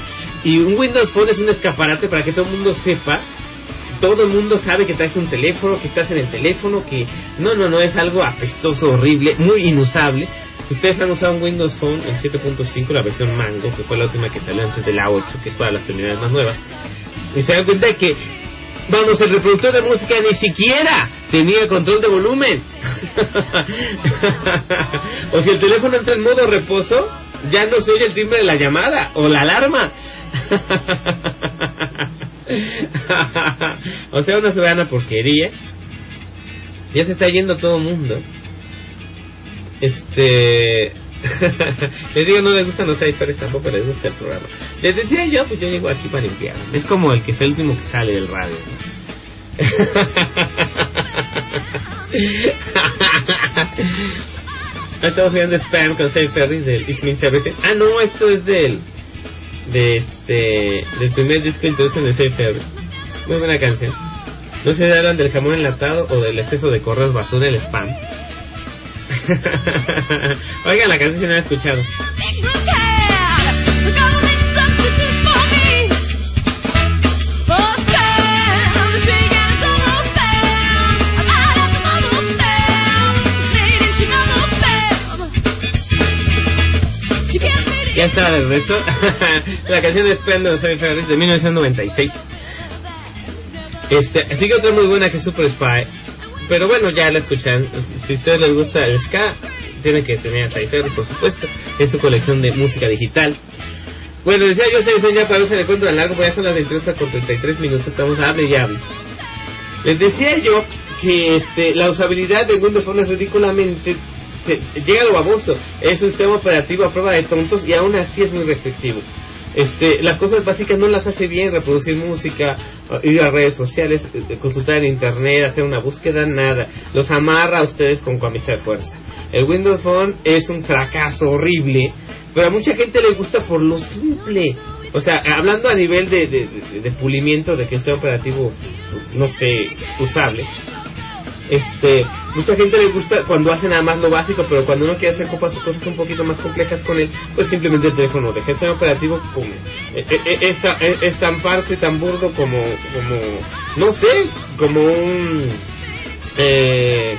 Y un Windows Phone es un escaparate para que todo el mundo sepa. Todo el mundo sabe que traes un teléfono, que estás en el teléfono, que no, no, no, es algo apestoso, horrible, muy inusable. Si ustedes han usado un Windows Phone, el 7.5, la versión Mango, que fue la última que salió antes de la 8, que es para las terminales más nuevas, y se dan cuenta de que, vamos, el reproductor de música ni siquiera tenía control de volumen. o si el teléfono entra en modo reposo, ya no se oye el timbre de la llamada o la alarma. o sea, una soberana porquería. Ya se está yendo todo el mundo. Este. les digo, no les gustan los cyphers tampoco les gusta el programa. Les decía yo, pues yo llego aquí para limpiar. Es como el que es el último que sale del radio. Estamos viendo Spam con Save Ferris del Service. Ah, no, esto es del. De este. Del primer disco que introducen de Save Ferris. Muy buena canción. No sé si hablan del jamón enlatado o del exceso de correos basura, el spam. Oigan, la canción no la he escuchado. Ya está de regreso. la canción de de Soy Ferris de 1996. Este, sí que otra muy buena que es Super Spy. Pero bueno, ya la escuchan. Si a ustedes les gusta el ska, tienen que tener a Cypher, por supuesto, en su colección de música digital. Bueno, decía yo, se ya para no se le cuento tan largo, pues ya son las 22 con 33 minutos, estamos a hable. Les decía yo que este, la usabilidad de Windows Phone es ridículamente llega lo baboso. Es un sistema operativo a prueba de tontos y aún así es muy restrictivo. Este, las cosas básicas no las hace bien, reproducir música, ir a redes sociales, eh, consultar en internet, hacer una búsqueda, nada. Los amarra a ustedes con camisa de fuerza. El Windows Phone es un fracaso horrible, pero a mucha gente le gusta por lo simple. O sea, hablando a nivel de, de, de- de pulimiento de que sea operativo, no sé, usable. Este, mucha gente le gusta cuando hace nada más lo básico, pero cuando uno quiere hacer cosas, un poquito más complejas con él, pues simplemente el teléfono de ser operativo como eh, eh, eh, es, eh, es tan parte, tan burdo como, como, no sé, como un, eh,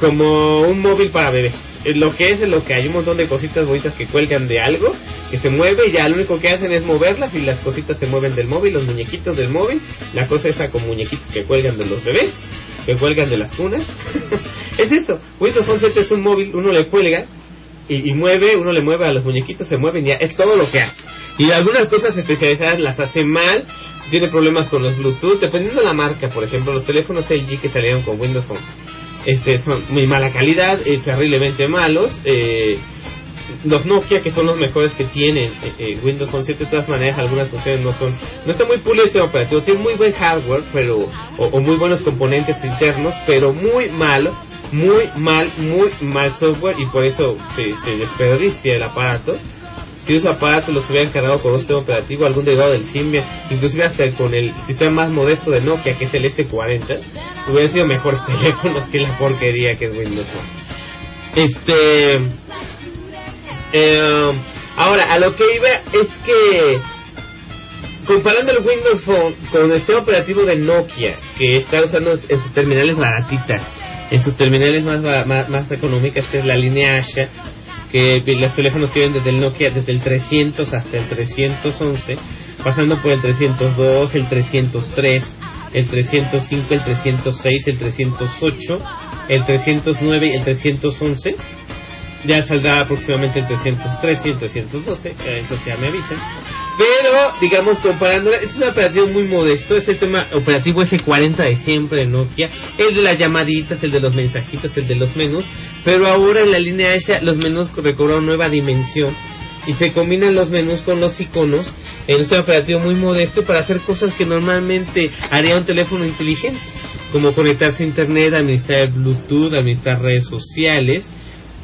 como un móvil para bebés. Eh, Lo que es, lo que hay un montón de cositas bonitas que cuelgan de algo, que se mueve ya lo único que hacen es moverlas y las cositas se mueven del móvil, los muñequitos del móvil, la cosa esa con muñequitos que cuelgan de los bebés, que cuelgan de las cunas. es eso, Windows 11 es un móvil, uno le cuelga y, mueve, uno le mueve a los muñequitos, se mueven ya, es todo lo que hace. Y algunas cosas especializadas las hace mal, tiene problemas con los Bluetooth, dependiendo de la marca, por ejemplo, los teléfonos LG que salieron con Windows Phone este, son muy mala calidad, terriblemente malos. Eh, los Nokia, que son los mejores que tienen eh, eh, Windows Phone 7, de todas maneras, algunas funciones no son. No está muy pulido este operativo. Tiene muy buen hardware, pero o, o muy buenos componentes internos, pero muy malo, muy mal, muy mal software, y por eso se, se desperdicia el aparato. Si esos aparatos los hubieran cargado con un sistema operativo, algún derivado del Symbian, inclusive hasta con el sistema más modesto de Nokia, que es el S40, hubieran sido mejores teléfonos que la porquería que es Windows Phone. Este. eh, ahora, a lo que iba es que. Comparando el Windows Phone con el sistema operativo de Nokia, que está usando en sus terminales baratitas, en sus terminales más, más, más económicas, que es la línea Asha, que los teléfonos que vienen desde el Nokia, desde el 300 hasta el 311, pasando por el 302, el 303, el 305, el 306, el 308, el 309 y el 311. Ya saldrá aproximadamente el 313 y el 312, eh, eso ya me avisan. Pero, digamos, comparándola, es un operativo muy modesto, es el tema operativo S40 de siempre de Nokia, el de las llamaditas, el de los mensajitos, el de los menús, pero ahora en la línea Asha los menús recobraron nueva dimensión y se combinan los menús con los iconos en un operativo muy modesto para hacer cosas que normalmente haría un teléfono inteligente, como conectarse a internet, administrar Bluetooth, administrar redes sociales,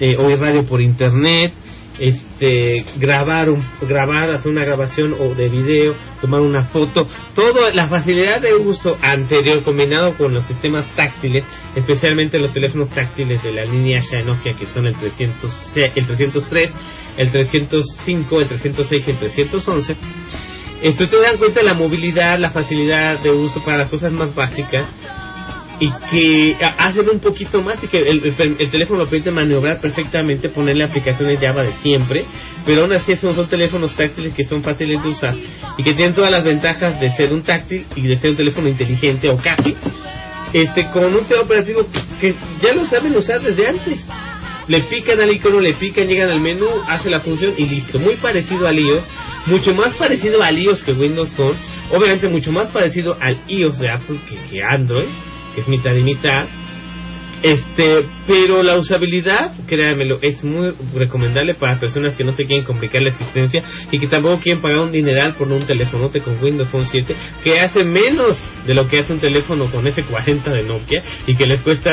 eh, oír radio por internet, este grabar un grabar hacer una grabación o de video tomar una foto todo la facilidad de uso anterior combinado con los sistemas táctiles especialmente los teléfonos táctiles de la línea Asha de Nokia que son el 300 el 303 el 305 el 306 y el 311 esto te dan cuenta de la movilidad la facilidad de uso para las cosas más básicas y que hacen un poquito más y que el, el- el teléfono permite maniobrar perfectamente, ponerle aplicaciones Java de siempre, pero aún así son, son teléfonos táctiles que son fáciles de usar y que tienen todas las ventajas de ser un táctil y de ser un teléfono inteligente o casi, este con un sistema operativo que ya lo saben usar desde antes. Le pican al icono, le pican, llegan al menú, hace la función y listo. Muy parecido al iOS, mucho más parecido al iOS que Windows Phone, obviamente mucho más parecido al iOS de Apple que Android, es mitad y mitad. Este, pero la usabilidad, créanmelo, es muy recomendable para personas que no se quieren complicar la existencia y que tampoco quieren pagar un dineral por un telefonote con Windows Phone 7 que hace menos de lo que hace un teléfono con ese 40 de Nokia y que les cuesta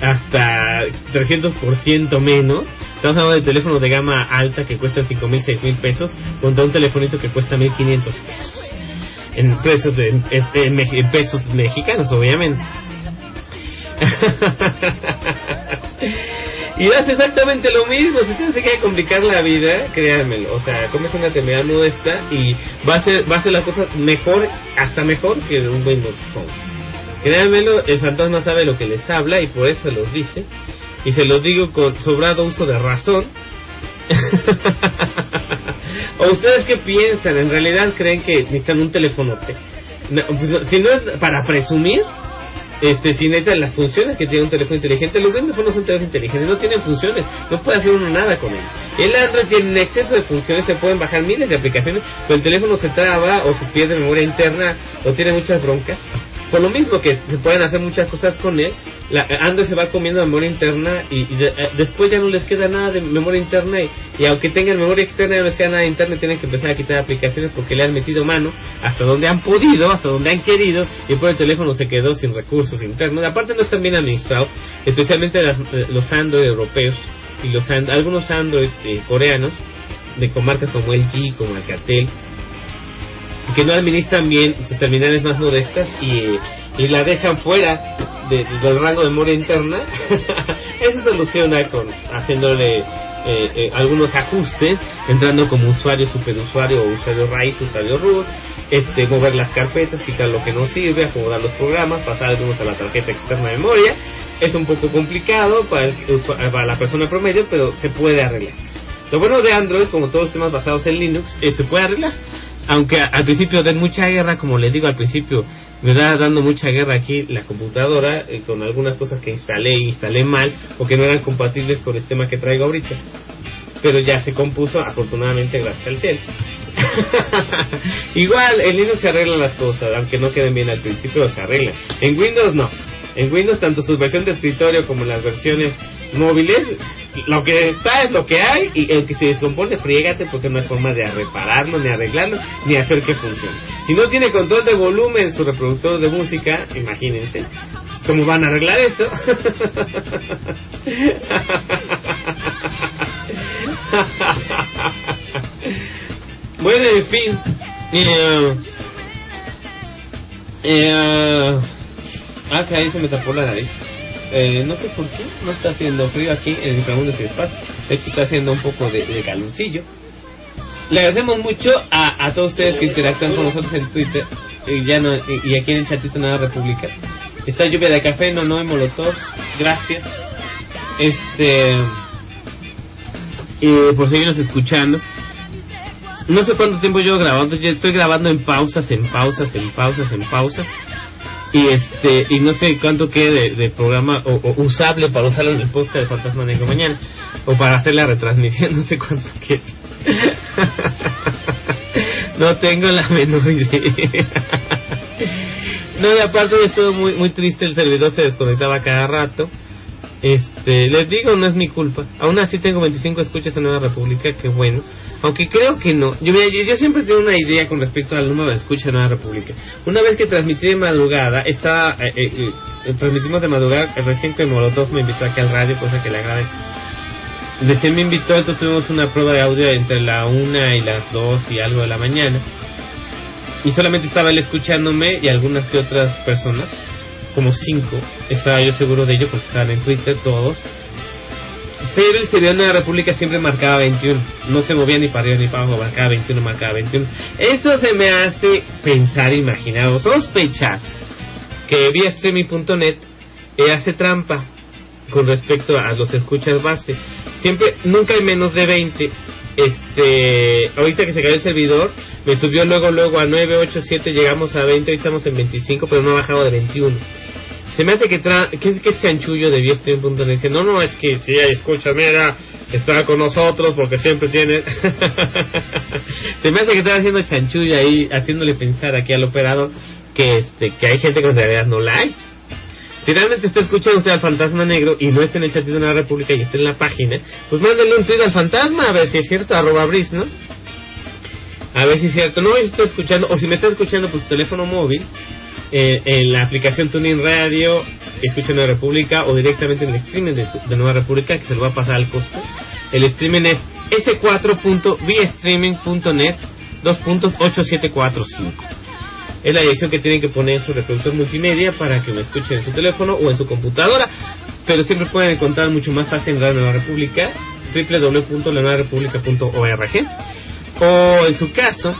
hasta 300% menos. Estamos hablando de teléfonos de gama alta que cuestan 5 mil, 6 mil pesos contra un telefonito que cuesta 1500 pesos. En pesos, en pesos mexicanos, obviamente. y hace exactamente lo mismo. Si usted se quiere complicar la vida, créanmelo. O sea, comes una terminal modesta y va a ser, va a ser la cosa mejor, hasta mejor que un Windows Phone. Créanmelo, el fantasma sabe lo que les habla y por eso los dice. Y se los digo con sobrado uso de razón. ¿O ustedes qué piensan? ¿En realidad creen que necesitan un telefonote? No, pues si no es para presumir, este, si necesitan las funciones que tiene un teléfono inteligente, los no son teléfonos inteligentes, no tienen funciones, no puede hacer uno nada con él. El Android tiene un exceso de funciones, se pueden bajar miles de aplicaciones, pero el teléfono se traba o se pierde memoria interna o tiene muchas broncas. Por lo mismo que se pueden hacer muchas cosas con él, la, Android se va comiendo memoria interna y, de- eh, después ya no les queda nada de memoria interna y, aunque tengan memoria externa no les queda nada interna y tienen que empezar a quitar aplicaciones porque le han metido mano hasta donde han podido, hasta donde han querido y por el teléfono se quedó sin recursos internos. Aparte no están bien administrados, especialmente las- eh, los Android europeos y los algunos Android eh, coreanos de comarcas como LG, como Alcatel, que no administran bien sus terminales más modestas y, y la dejan fuera de- del rango de memoria interna. Eso soluciona con haciéndole eh, eh, algunos ajustes, entrando como usuario, superusuario o usuario raíz, usuario root, este, mover las carpetas, quitar lo que no sirve, acomodar los programas, pasar algunos a la tarjeta externa de memoria. Es un poco complicado para, el para la persona promedio, pero se puede arreglar. Lo bueno de Android, como todos los temas basados en Linux, eh, se puede arreglar. Aunque al principio den mucha guerra, como les digo al principio, me da dando mucha guerra aquí la computadora eh, con algunas cosas que instalé y instalé mal o que no eran compatibles con el sistema que traigo ahorita. Pero ya se compuso, afortunadamente, gracias al cielo. Igual, en Linux se arreglan las cosas, aunque no queden bien al principio, se arreglan. En Windows no. En Windows, tanto su versión de escritorio como las versiones móviles, lo que está es lo que hay y el que se descompone, friégate porque no hay forma de repararlo, ni arreglarlo, ni hacer que funcione. Si no tiene control de volumen su reproductor de música, imagínense, pues, ¿cómo van a arreglar esto? bueno, en fin. Eh, eh, ah, que ahí se me tapó la nariz. Eh, no sé por qué, no está haciendo frío aquí en el inframundo sin espacio. De está haciendo un poco de, de calorcillo. Le agradecemos mucho a, a todos ustedes que interactúan con nosotros en Twitter y, ya no, y, y aquí en el chatito Nueva República. Está lluvia de café, no, no, y molotov. Gracias. Este. Y por seguirnos escuchando. No sé cuánto tiempo llevo grabando, yo estoy grabando en pausas, en pausas, en pausas, en pausas. Y este, y no sé cuánto quede de, programa o, usable para usarlo en el podcast de Fantasma Negro mañana. O para hacer la retransmisión, no sé cuánto quede. no tengo la menor idea. no, y aparte de todo muy, muy triste, el servidor se desconectaba cada rato. Este, les digo, no es mi culpa. Aún así tengo 25 escuchas en Nueva República, que bueno. Aunque creo que no. Yo, mira, yo, yo siempre tengo una idea con respecto al número de escuchas en Nueva República. Una vez que transmití de madrugada, estaba, eh, eh, eh, transmitimos de madrugada, eh, recién que Molotov me invitó aquí al radio, cosa que le agradezco. Recién me invitó, entonces tuvimos una prueba de audio entre la una y las dos y algo de la mañana. Y solamente estaba él escuchándome y algunas que otras personas, como cinco, estaba yo seguro de ello porque estaban en Twitter todos. Pero el servidor de la República siempre marcaba 21. No se movía ni para arriba ni para abajo, marcaba 21, marcaba 21. Eso se me hace pensar, imaginar o sospechar que vía streaming.net eh, hace trampa con respecto a los escuchas base. Siempre, nunca hay menos de 20. Este, ahorita que se cayó el servidor, me subió luego, luego a 9, 8, 7, llegamos a 20, hoy estamos en 25, pero no ha bajado de 21. Se me hace que, tra que, que este chanchullo de Viestream.net dice, no, no, es que si hay escucha, mira, está con nosotros porque siempre tiene... Se me hace que está haciendo chanchulla ahí, haciéndole pensar aquí al operador que este que hay gente que en realidad no la hay. Si realmente está escuchando usted al fantasma negro y no está en el chat de la República y está en la página, pues mándale un tweet al fantasma a ver si es cierto, arroba bris, ¿no? A ver si es cierto. No, estoy escuchando, o si me está escuchando pues su teléfono móvil, eh, en la aplicación Tuning Radio, escucha Nueva República o directamente en el streaming de, de Nueva República que se lo va a pasar al costo. El streaming es s4.vstreaming.net 2.8745. Es la dirección que tienen que poner en su reproductor multimedia para que me escuchen en su teléfono o en su computadora. Pero siempre pueden encontrar mucho más fácil en Radio Nueva República, www.lanuevarepublica.org. O en su caso,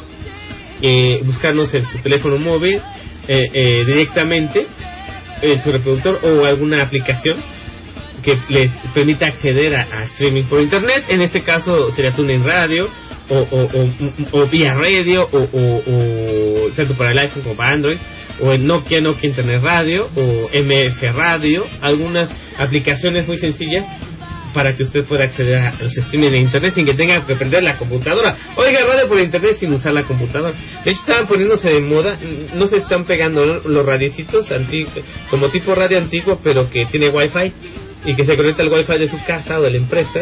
eh, buscarnos en su teléfono móvil eh, eh, directamente en su reproductor o alguna aplicación que les permita acceder a, a streaming por internet. En este caso sería TuneIn Radio o, o, o, vía radio o, tanto para el iPhone como para Android o en Nokia, Nokia Internet Radio o MF Radio, algunas aplicaciones muy sencillas para que usted pueda acceder a los streaming de internet sin que tenga que prender la computadora. Oiga, radio por internet sin usar la computadora. De hecho, estaban poniéndose de moda, no se están pegando los radiecitos como tipo radio antiguo, pero que tiene wifi y que se conecta al wifi de su casa o de la empresa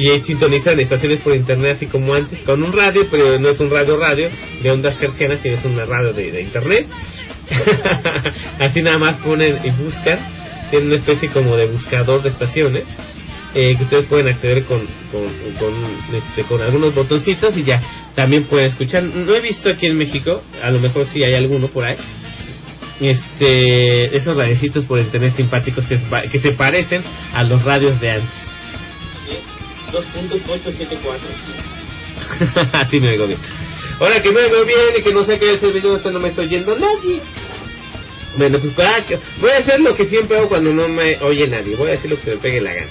y sintonizan estaciones por internet así como antes con un radio pero no es un radio radio de ondas hercianas sino es una radio de, internet. Así nada más ponen y buscan tienen una especie como de buscador de estaciones eh, que ustedes pueden acceder con con, con, este, con algunos botoncitos y ya también pueden escuchar. No he visto aquí en México a lo mejor sí hay alguno por ahí. Este esos radiecitos por internet simpáticos que, que se parecen a los radios de antes 2.874 así me oigo bien. Ahora que me oigo bien y que no sé qué es el video no me estoy oyendo nadie. Bueno pues para que voy a hacer lo que siempre hago cuando no me oye nadie. Voy a decir lo que se me pegue la gana.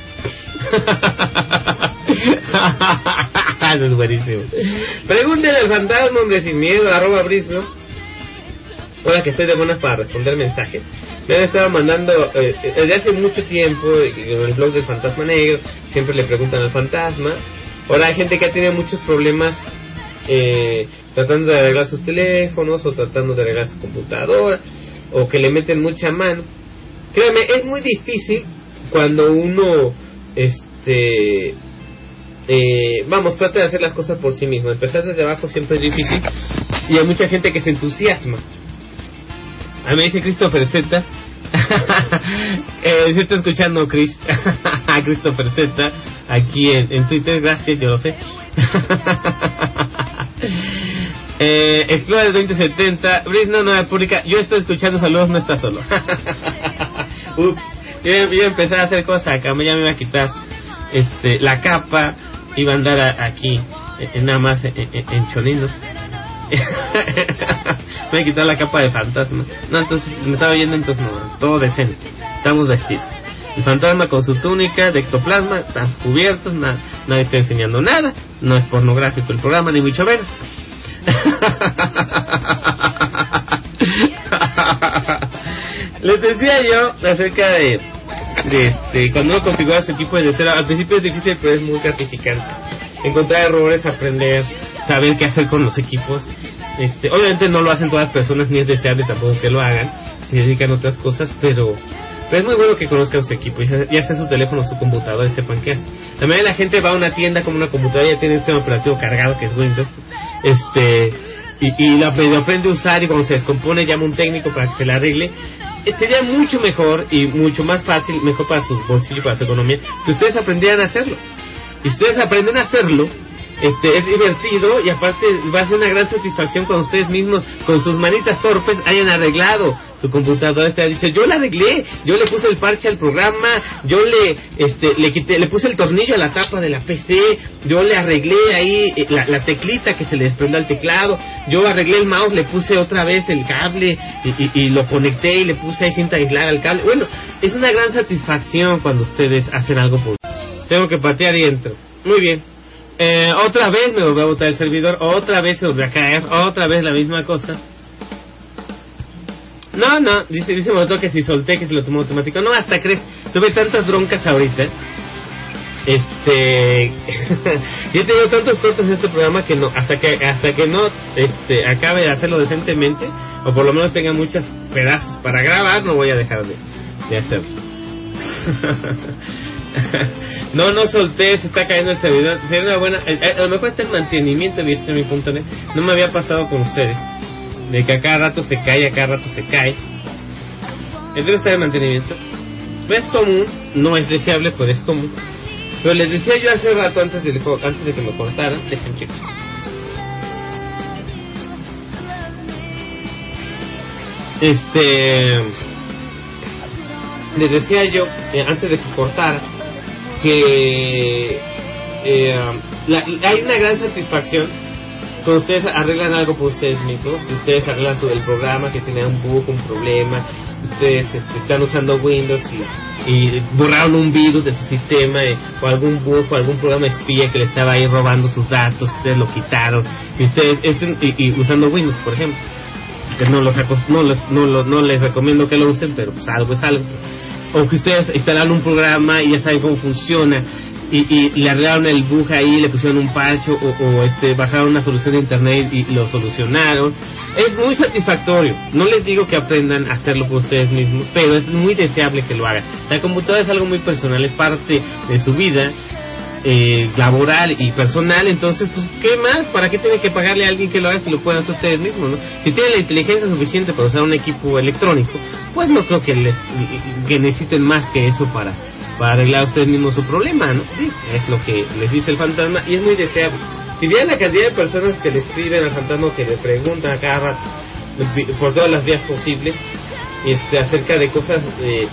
Es buenísimo. Pregúntele al fantasma hombre sin miedo arroba brisno Hola, que estoy de buenas para responder mensajes. Me han estado mandando eh, desde hace mucho tiempo en el blog del Fantasma Negro. Siempre le preguntan al fantasma. Ahora hay gente que ha tenido muchos problemas eh, tratando de arreglar sus teléfonos o tratando de arreglar su computadora o que le meten mucha mano. Créame, es muy difícil cuando uno, este, eh, vamos, trata de hacer las cosas por sí mismo. Empezar desde abajo siempre es difícil y hay mucha gente que se entusiasma. A mí dice Christopher Z. eh, está escuchando Chris, Christopher Z, aquí en, Twitter, gracias, yo lo sé. eh, Explorer 2070, Brisno Nueva Pública, yo estoy escuchando saludos, no está solo. Ups, yo, yo empecé a hacer cosas acá, ya me iba a quitar este, la capa, iba a andar a, aquí, nada más en, choninos. me a quitar la capa de fantasma. No, entonces me estaba yendo, entonces no, todo decente. Estamos vestidos. El fantasma con su túnica de ectoplasma, están cubiertos, na, nadie está enseñando nada. No es pornográfico el programa, ni mucho menos. Les decía yo acerca de, de este, cuando uno configura su equipo de cero, al principio es difícil, pero es muy gratificante. Encontrar errores, aprender, saber qué hacer con los equipos. Este, obviamente no lo hacen todas las personas, ni es deseable tampoco que lo hagan, se dedican a otras cosas, pero, pero es muy bueno que conozcan su equipo, ya sea su teléfono o su computadora y sepan qué es. La mayoría de la gente va a una tienda como una computadora ya tiene un sistema operativo cargado que es Windows, este, y, y lo aprende, a usar y cuando se descompone llama un técnico para que se la arregle. Eh, Sería mucho mejor y mucho más fácil, mejor para su bolsillo, para su economía, que ustedes aprendieran a hacerlo. Y ustedes aprenden a hacerlo, este es divertido y aparte va a ser una gran satisfacción cuando ustedes mismos con sus manitas torpes hayan arreglado su computadora. Este ha dicho yo la arreglé yo le puse el parche al programa yo le este le quité le puse el tornillo a la tapa de la PC yo le arreglé ahí eh, la, teclita que se le desprende al teclado yo arreglé el mouse le puse otra vez el cable y, y, y lo conecté y le puse ahí cinta aislada al cable bueno es una gran satisfacción cuando ustedes hacen algo por tengo que patear y entro. Muy bien eh, otra vez me volvió a botar el servidor, otra vez se volvió a caer, otra vez la misma cosa. No, no, dice, dice Moto que si solté, que se lo tomó automático. No, hasta crees, tuve tantas broncas ahorita. Este, yo he tenido tantos cortes en este programa que no, hasta que hasta que no este acabe de hacerlo decentemente o por lo menos tenga muchos pedazos para grabar, no voy a dejar de, de hacerlo. no, no solté, se está cayendo el servidor. Sería una buena, eh, a lo mejor está el mantenimiento de. No me había pasado con ustedes. De que a cada rato se cae, a cada rato se cae. Entonces está el mantenimiento. No es común, no es deseable, pero es común. Pero les decía yo hace rato antes de, antes de que me cortaran, dejen checar. Este les decía yo eh, antes de que cortara que eh, hay una gran satisfacción cuando ustedes arreglan algo por ustedes mismos, que ustedes arreglan todo el programa que tenía un bug, un problema, ustedes este, están usando Windows y, borraron un virus de su sistema eh, o algún bug o algún programa espía que le estaba ahí robando sus datos, ustedes lo quitaron y ustedes estén- y, y usando Windows, por ejemplo. No, los no, los- no, lo- no les recomiendo que lo usen, pero pues algo es algo o que ustedes instalaron un programa y ya saben cómo funciona y, y, le arreglaron el bug ahí, le pusieron un parche o, o, este, bajaron una solución de internet y lo solucionaron. Es muy satisfactorio. No les digo que aprendan a hacerlo por ustedes mismos, pero es muy deseable que lo hagan. La computadora es algo muy personal, es parte de su vida eh, laboral y personal, entonces, pues, ¿qué más? ¿Para qué tienen que pagarle a alguien que lo haga si lo pueden hacer ustedes mismos, no? Si tienen la inteligencia suficiente para usar un equipo electrónico, pues no creo que les que necesiten más que eso para para arreglar ustedes mismos su problema, ¿no? Sí, es lo que les dice el fantasma y es muy deseable. Si vieran la cantidad de personas que le escriben al fantasma que le preguntan a cada rato por todas las vías posibles este, acerca de cosas eh,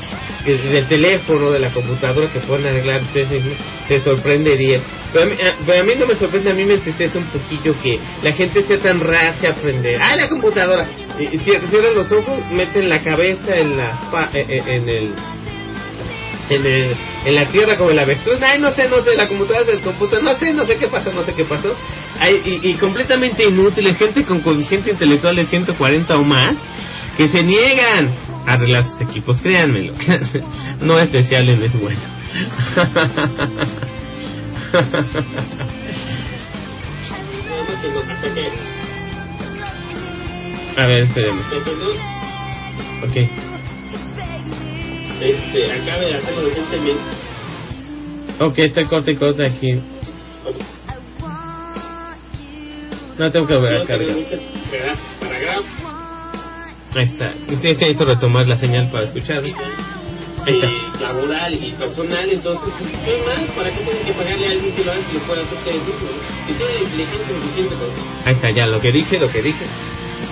que- del teléfono, de la computadora que pueden arreglar ustedes se sorprendería. Pero a, mí, a- pero a mí no me sorprende, a mí me entristece un poquillo que la gente sea tan racia a aprender. ¡Ah, la computadora! Y, y cier- cierran los ojos, meten la cabeza en la eh, eh, en el en, el- en la tierra como el avestruz, ay no sé, no sé, la computadora se descompuso, no sé, no sé qué pasó, no sé qué pasó, Ay, y, y completamente inútiles, gente con coeficiente intelectual de 140 o más, que se niegan arreglar sus equipos, créanmelo, no es deseable, no es bueno. A ver, espérenme. Ok. Este, acabe de hacerlo recientemente. Ok, está el corte y corte aquí. No tengo que ver a cargar. Ahí está. Ustedes tienen que retomar la señal para escuchar. Ahí está. laboral y personal, entonces, ¿qué más? ¿Para qué tienen que pagarle a alguien que lo haga lo puede hacer ustedes mismos? Que tiene la inteligencia suficiente eso. Ahí está, ya lo que dije, lo que dije.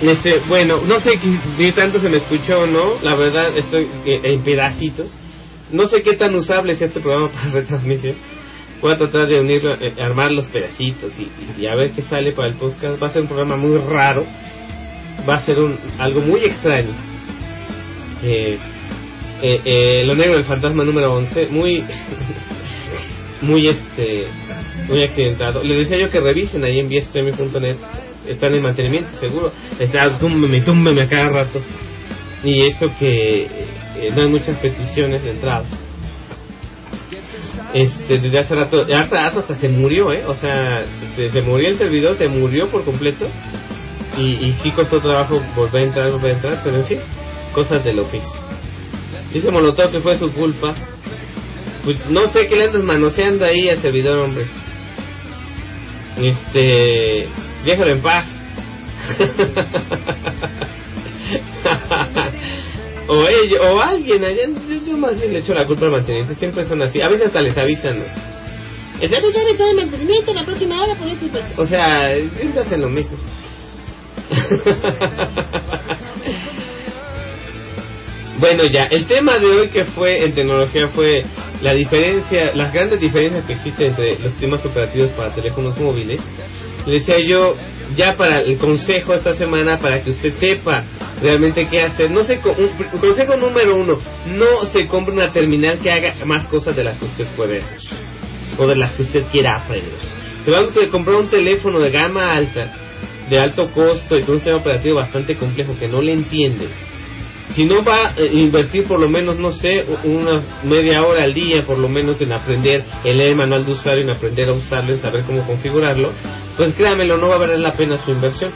Este, bueno, no sé qué- si tanto se me escuchó o no, la verdad estoy eh, en pedacitos. No sé qué tan usable es este programa para retransmisión. Voy a tratar de unirlo, eh, armar los pedacitos y, y a ver qué sale para el podcast. Va a ser un programa muy raro, va a ser un, algo muy extraño. Eh, eh, eh, lo negro del fantasma número 11, muy, muy este, muy accidentado. Le decía yo que revisen ahí en viestreaming.net, están en mantenimiento seguro, está túmbeme, túmbeme a cada rato. Y eso que eh, no hay muchas peticiones de entrada. Este, desde hace rato, hace rato hasta se murió, ¿eh? O sea, se, se murió el servidor, se murió por completo. Y, y sí costó trabajo volver a entrar, volver a entrar, pero en fin, cosas del oficio. Dice Molotov que fue su culpa. Pues no sé qué le andas manoseando ahí al servidor, hombre. Este. Déjalo en paz. o ellos, o alguien allá. Yo, yo más bien le echo la culpa al mantenimiento. Siempre son así. A veces hasta les avisan, ¿no? El mantenimiento la próxima hora por eso". O sea, siempre hacen lo mismo. Bueno, ya, el tema de hoy que fue en tecnología fue la diferencia, las grandes diferencias que existen entre los sistemas operativos para teléfonos móviles. Le decía yo, ya para el consejo esta semana, para que usted sepa realmente qué hacer. No se, un, consejo número uno, no se compre una terminal que haga más cosas de las que usted puede hacer, o de las que usted quiera aprender. Se va a comprar un teléfono de gama alta, de alto costo y con un sistema operativo bastante complejo que no le entiende si no va a invertir por lo menos, no sé, una media hora al día, por lo menos en aprender, el manual de usuario, en aprender a usarlo, en saber cómo configurarlo, pues créamelo, no va a valer la pena su inversión.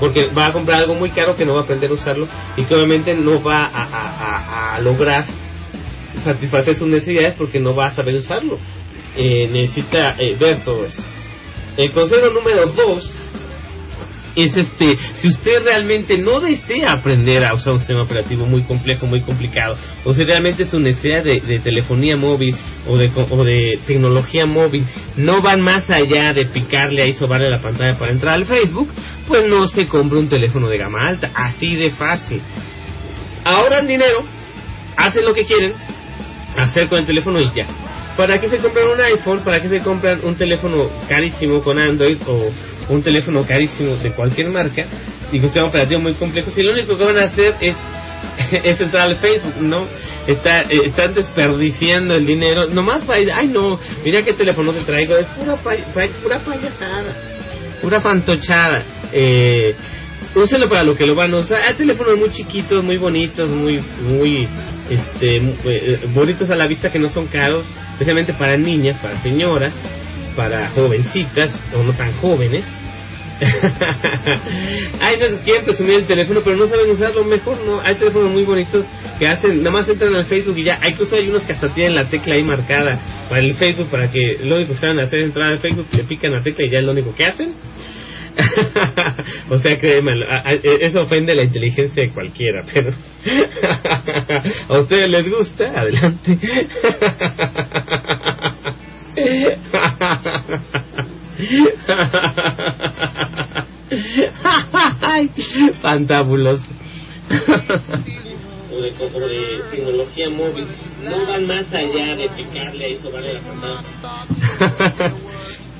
Porque va a comprar algo muy caro que no va a aprender a usarlo y que obviamente no va a, a- a- a lograr satisfacer sus necesidades porque no va a saber usarlo. Eh, necesita eh, ver todo eso. El consejo número dos es este, si usted realmente no desea aprender a usar un sistema operativo muy complejo, muy complicado, o si realmente su necesidad de, de telefonía móvil o de, o de tecnología móvil no van más allá de picarle ahí sobarle la pantalla para entrar al Facebook, pues no se compre un teléfono de gama alta, así de fácil. Ahorran dinero, hacen lo que quieren, hacer con el teléfono y ya. ¿Para qué se compran un iPhone? ¿Para qué se compran un teléfono carísimo con Android o un teléfono carísimo de cualquier marca y con sistema operativo muy complejo? Si lo único que van a hacer es, entrar al Facebook, ¿no? Está, eh, están desperdiciando el dinero, nomás para ay no, mira qué teléfono te traigo, es pura, pay- pura payasada, pura fantochada. Eh, úsenlo para lo que lo van a usar. Hay teléfonos muy chiquitos, muy bonitos, muy, muy, este, eh, bonitos a la vista que no son caros, especialmente para niñas, para señoras, para jovencitas o no tan jóvenes. Ay, no quieren presumir el teléfono, pero no saben usarlo mejor, ¿no? Hay teléfonos muy bonitos que hacen, nada más entran al Facebook y ya, incluso hay unos que hasta tienen la tecla ahí marcada para el Facebook, para que lo único que saben hacer es entrar al Facebook, le pican la tecla y ya es lo único que hacen. o sea, créeme, a- a- eso ofende la inteligencia de cualquiera, pero a ustedes les gusta, adelante. Ay, Fantabuloso. o de, de tecnología móvil. No van más allá de picarle ahí sobarle la pantalla.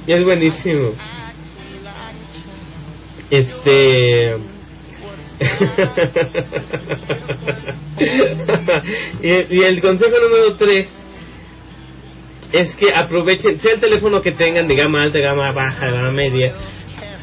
es buenísimo. Este. y, y el consejo número 3 es que aprovechen, sea el teléfono que tengan de gama alta, gama baja, gama media,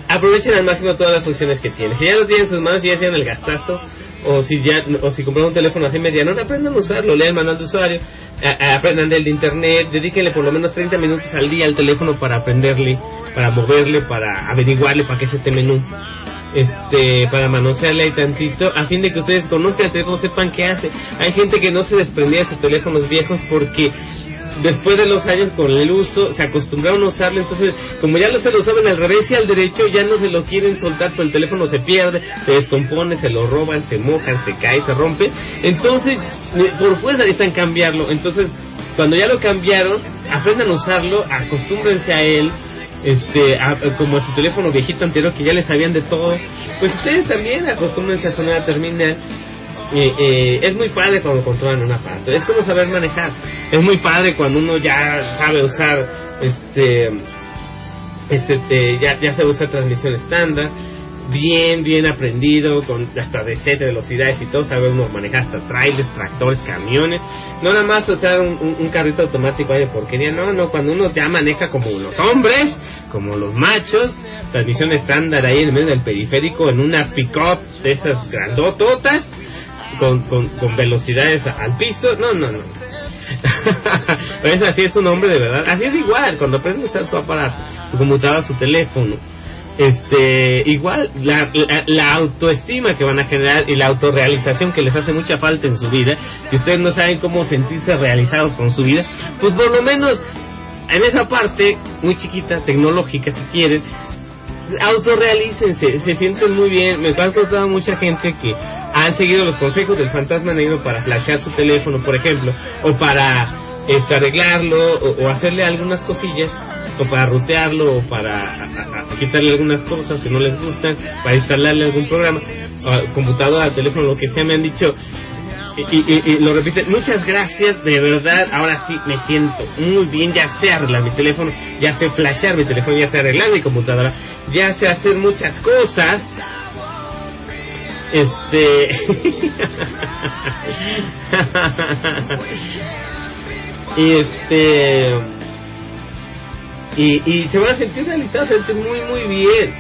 aprovechen al máximo todas las funciones que tiene. Si ya lo tienen en sus manos, si ya hicieron el gastazo, o si ya, o si compraron un teléfono así mediano, aprendan a usarlo, lean manual de usuario, a- aprendan del de internet, dedíquenle por lo menos 30 minutos al día al teléfono para aprenderle, para moverle, para averiguarle para qué es este menú. Este, para manosearle ahí tantito, a fin de que ustedes conozcan el teléfono, sepan qué hace. Hay gente que no se desprendía de sus teléfonos viejos porque después de los años con el uso se acostumbraron a usarlo entonces como ya no se lo saben al revés y al derecho ya no se lo quieren soltar pero el teléfono se pierde se descompone se lo roban se mojan se cae se rompe. Entonces eh, por fuerza necesitan cambiarlo. Entonces cuando ya lo cambiaron aprendan a usarlo acostúmbrense a él este a- a- como su teléfono viejito anterior que ya le sabían de todo. Pues ustedes también acostúmbrense a sonar a terminal eh, eh, es muy padre cuando controlan un aparato, es como saber manejar, es muy padre cuando uno ya sabe usar, este, este, ya, ya sabe usar transmisión estándar, bien, bien aprendido, con hasta de 7 velocidades y todo, sabe uno manejar hasta trailers, tractores, camiones, no nada más usar un, un- un carrito automático ahí de porquería, no, no, cuando uno ya maneja como los hombres, como los machos, transmisión estándar ahí en medio del periférico, en una pick-up de esas grandototas, con, con, con velocidades al piso. No, no, no. es así, es un hombre de verdad. Así es igual, cuando aprende a usar su aparato, su computadora, su teléfono. Este, igual, la, la, la autoestima que van a generar y la autorrealización que les hace mucha falta en su vida, y ustedes no saben cómo sentirse realizados con su vida, pues por lo menos en esa parte, muy chiquita, tecnológica si quieren, autorrealícense, se sienten muy bien. Me han contado mucha gente que han seguido los consejos del fantasma negro para flashear su teléfono, por ejemplo, o para este, arreglarlo, o, hacerle algunas cosillas, o para rutearlo, o para quitarle algunas cosas que no les gustan, para instalarle algún programa, o computadora, teléfono, lo que sea, me han dicho. Y, y- y lo repiten, muchas gracias, de verdad, ahora sí me siento muy bien, ya sé arreglar mi teléfono, ya sé flashear mi teléfono, ya sé arreglar mi computadora, ya sé hacer muchas cosas. Este... y este... Y, y se van a sentir realizados, se sentir muy, muy bien.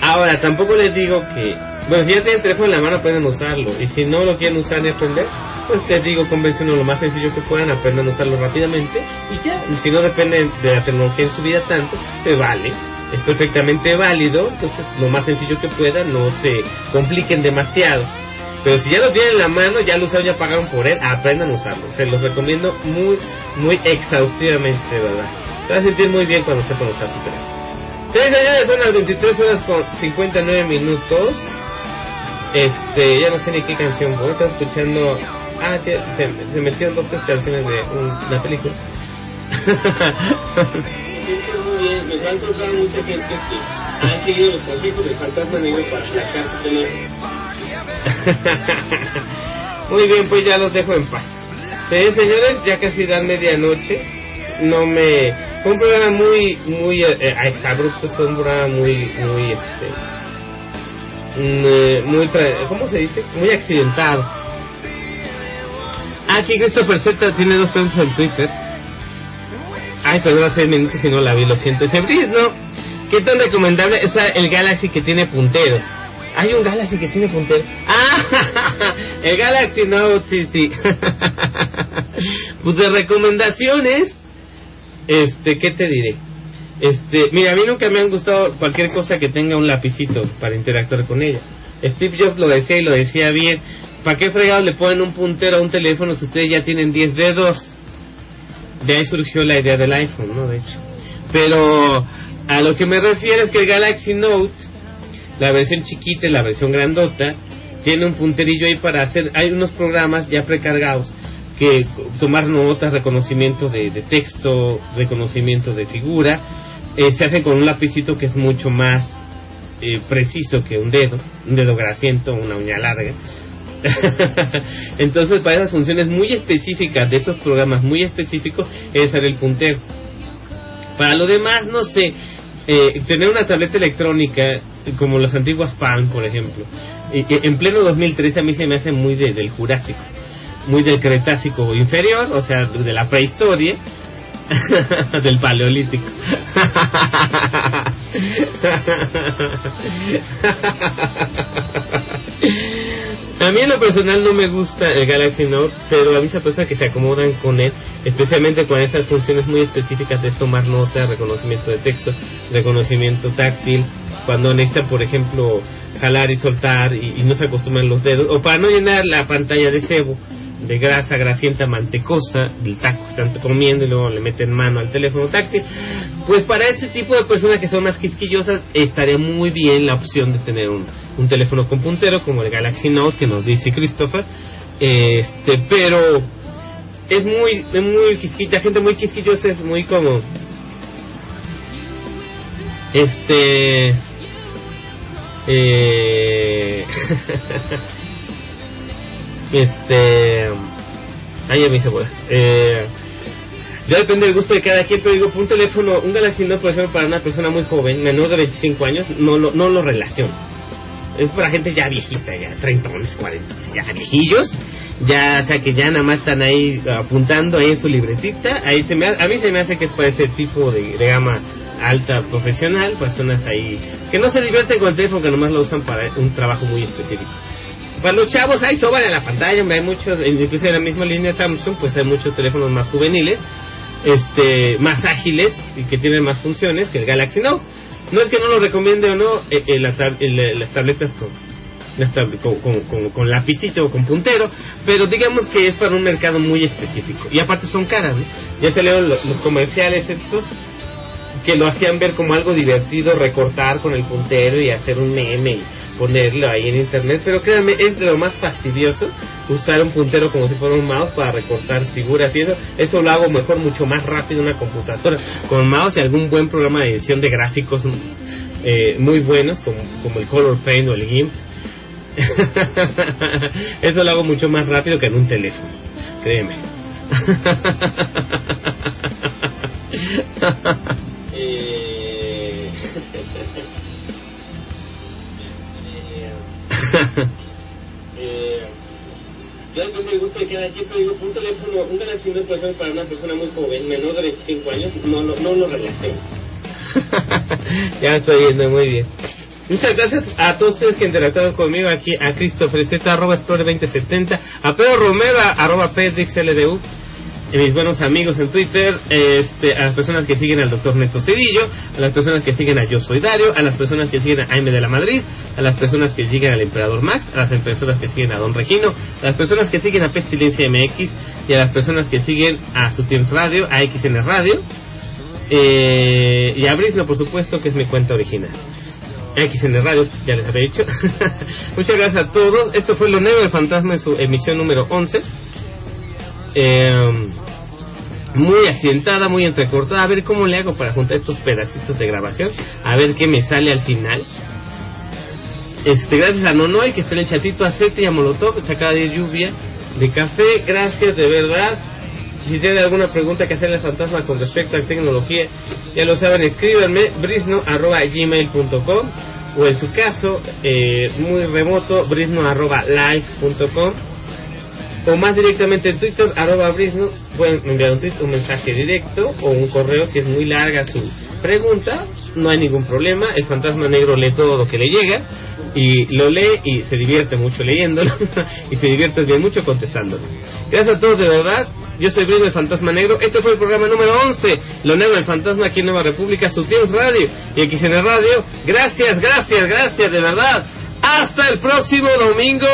Ahora, tampoco les digo que Bueno, si ya tienen teléfono en la mano pueden usarlo. Y si no lo quieren usar ni aprender, pues te digo, convenciono lo más sencillo que puedan, aprendan a usarlo rápidamente. Y ya, si no dependen de la tecnología en su vida tanto, se vale. Es perfectamente válido. Entonces, lo más sencillo que puedan, no se compliquen demasiado. Pero si ya lo tienen en la mano, ya lo usaron, ya pagaron por él, aprendan a usarlo. Se los recomiendo muy, muy exhaustivamente, verdad. Se va a sentir muy bien cuando sepan usar su teléfono. Señores, son las 23 horas con 59 minutos. Este, ya no sé ni qué canción voy, estaba escuchando. Ah, se, se metieron dos tres canciones de un- una película. muy bien, me va a encontrar mucha gente que ha seguido los consejos del fantasma negro para sacar su teléfono. Muy bien, pues ya los dejo en paz. Señores, ya casi dan medianoche. No me. Fue un programa muy, muy eh, eh, exabrupto, fue un programa muy, muy, este. Mm, eh, Muy, ¿cómo se dice? Muy accidentado. Ah, Aquí Christopher Z tiene dos preguntas en Twitter. Ay, perdón, hace minutos y no la vi, lo siento. Ese Bris, ¿no? ¿Qué tan recomendable es el Galaxy que tiene puntero? Hay un Galaxy que tiene puntero. Ah, el Galaxy Note, sí, sí. pues de recomendaciones, este, ¿qué te diré? Este, mira, a mí nunca me han gustado cualquier cosa que tenga un lapicito para interactuar con ella. Steve Jobs lo decía y lo decía bien. ¿Para qué fregados le ponen un puntero a un teléfono si ustedes ya tienen 10 dedos? De ahí surgió la idea del iPhone, ¿no? De hecho. Pero a lo que me refiero es que el Galaxy Note, la versión chiquita y la versión grandota, tiene un punterillo ahí para hacer. Hay unos programas ya precargados que tomar notas, reconocimiento de texto, reconocimiento de figura, eh, se hacen con un lapicito que es mucho más eh, preciso que un dedo, un dedo grasiento, una uña larga. Entonces, para esas funciones muy específicas de esos programas muy específicos, es usar el puntero. Para lo demás, no sé, eh, tener una tableta electrónica como las antiguas Palm, por ejemplo, en pleno 2013 a mí se me hace muy de- del Jurásico, muy del Cretácico inferior, o sea, de la prehistoria, del Paleolítico. A mí en lo personal no me gusta el Galaxy Note, pero hay muchas personas que se acomodan con él, especialmente con esas funciones muy específicas de tomar nota, reconocimiento de texto, reconocimiento táctil, cuando necesitan, por ejemplo, jalar y soltar y, y no se acostumbran los dedos, o para no llenar la pantalla de cebo de grasa grasienta mantecosa del taco que están comiendo y luego le meten mano al teléfono táctil. Pues para este tipo de personas que son más quisquillosas estaría muy bien la opción de tener un, un teléfono con puntero como el Galaxy Note que nos dice Christopher. Este pero es muy es muy quisquilla gente muy quisquillosa es muy como este eh, este ya me hice bolas. eh, ya depende del gusto de cada quien pero digo un teléfono un Galaxy Note por ejemplo para una persona muy joven menor de 25 años no lo, no lo relaciono es para gente ya viejita ya 30 40 ya viejillos ya o sea que ya nada más están ahí apuntando ahí en su libretita. Ahí se me ha- a mí se me hace que es para ese tipo de, de gama alta profesional personas ahí que no se divierten con el teléfono que nomás lo usan para un trabajo muy específico para los chavos hay soban en la pantalla, hay muchos, incluso en la misma línea Samsung, pues hay muchos teléfonos más juveniles, este, más ágiles y que tienen más funciones que el Galaxy Note. No es que no lo recomiende o no, eh, eh, la tab- el- las tabletas con, las tab- con, con, con- con lapicito o con puntero, pero digamos que es para un mercado muy específico. Y aparte son caras, ¿no? Ya salieron lo- los comerciales estos que lo hacían ver como algo divertido recortar con el puntero y hacer un meme y ponerlo ahí en internet, pero créanme, es lo más fastidioso usar un puntero como si fuera un mouse para recortar figuras y eso, eso lo hago mejor mucho más rápido en una computadora con mouse y algún buen programa de edición de gráficos eh, muy buenos como, como el Color Paint o el GIMP. eso lo hago mucho más rápido que en un teléfono, créeme. Eh, eh, ya depende del gusto de cada quien, pero digo, un teléfono, un Note, por ejemplo, para una persona muy joven, menor de 25 años, no, lo- no lo relaciono. ya me estoy yendo muy bien. Muchas gracias a todos ustedes que interactuaron conmigo aquí, a Christopher Z, arroba Explorer 2070, a Pedro Romero, arroba PedrixLDU, mis buenos amigos en Twitter, este, a las personas que siguen al doctor Neto Cedillo, a las personas que siguen a Yo Soy Dario, a las personas que siguen a Jaime de la Madrid, a las personas que siguen al Emperador Max, a las personas que siguen a Don Regino, a las personas que siguen a Pestilencia MX y a las personas que siguen a Sutiens Radio, a XN Radio, eh, y a Brisno, por supuesto, que es mi cuenta original. XN Radio, ya les había dicho. Muchas gracias a todos. Esto fue Lo Negro del Fantasma en su emisión número 11. Eh, muy accidentada, muy entrecortada. A ver cómo le hago para juntar estos pedacitos de grabación. A ver qué me sale al final. Este, gracias a Nonoy que está en el chatito, a Zete y a Molotov, se acaba de lluvia de café. Gracias de verdad. Si tienen alguna pregunta que hacerle al fantasma con respecto a tecnología, ya lo saben, escríbanme brisno.gmail.com o en su caso, eh, muy remoto, brisno.live.com o más directamente en Twitter, arroba brisno, pueden enviar un tweet, un mensaje directo o un correo si es muy larga su pregunta, no hay ningún problema, el fantasma negro lee todo lo que le llega y lo lee y se divierte mucho leyéndolo y se divierte bien mucho contestándolo. Gracias a todos de verdad, yo soy Bruno el Fantasma Negro, este fue el programa número 11, Lo Negro el Fantasma aquí en Nueva República, Sutiens Radio y XN Radio, gracias, gracias, gracias de verdad, hasta el próximo domingo.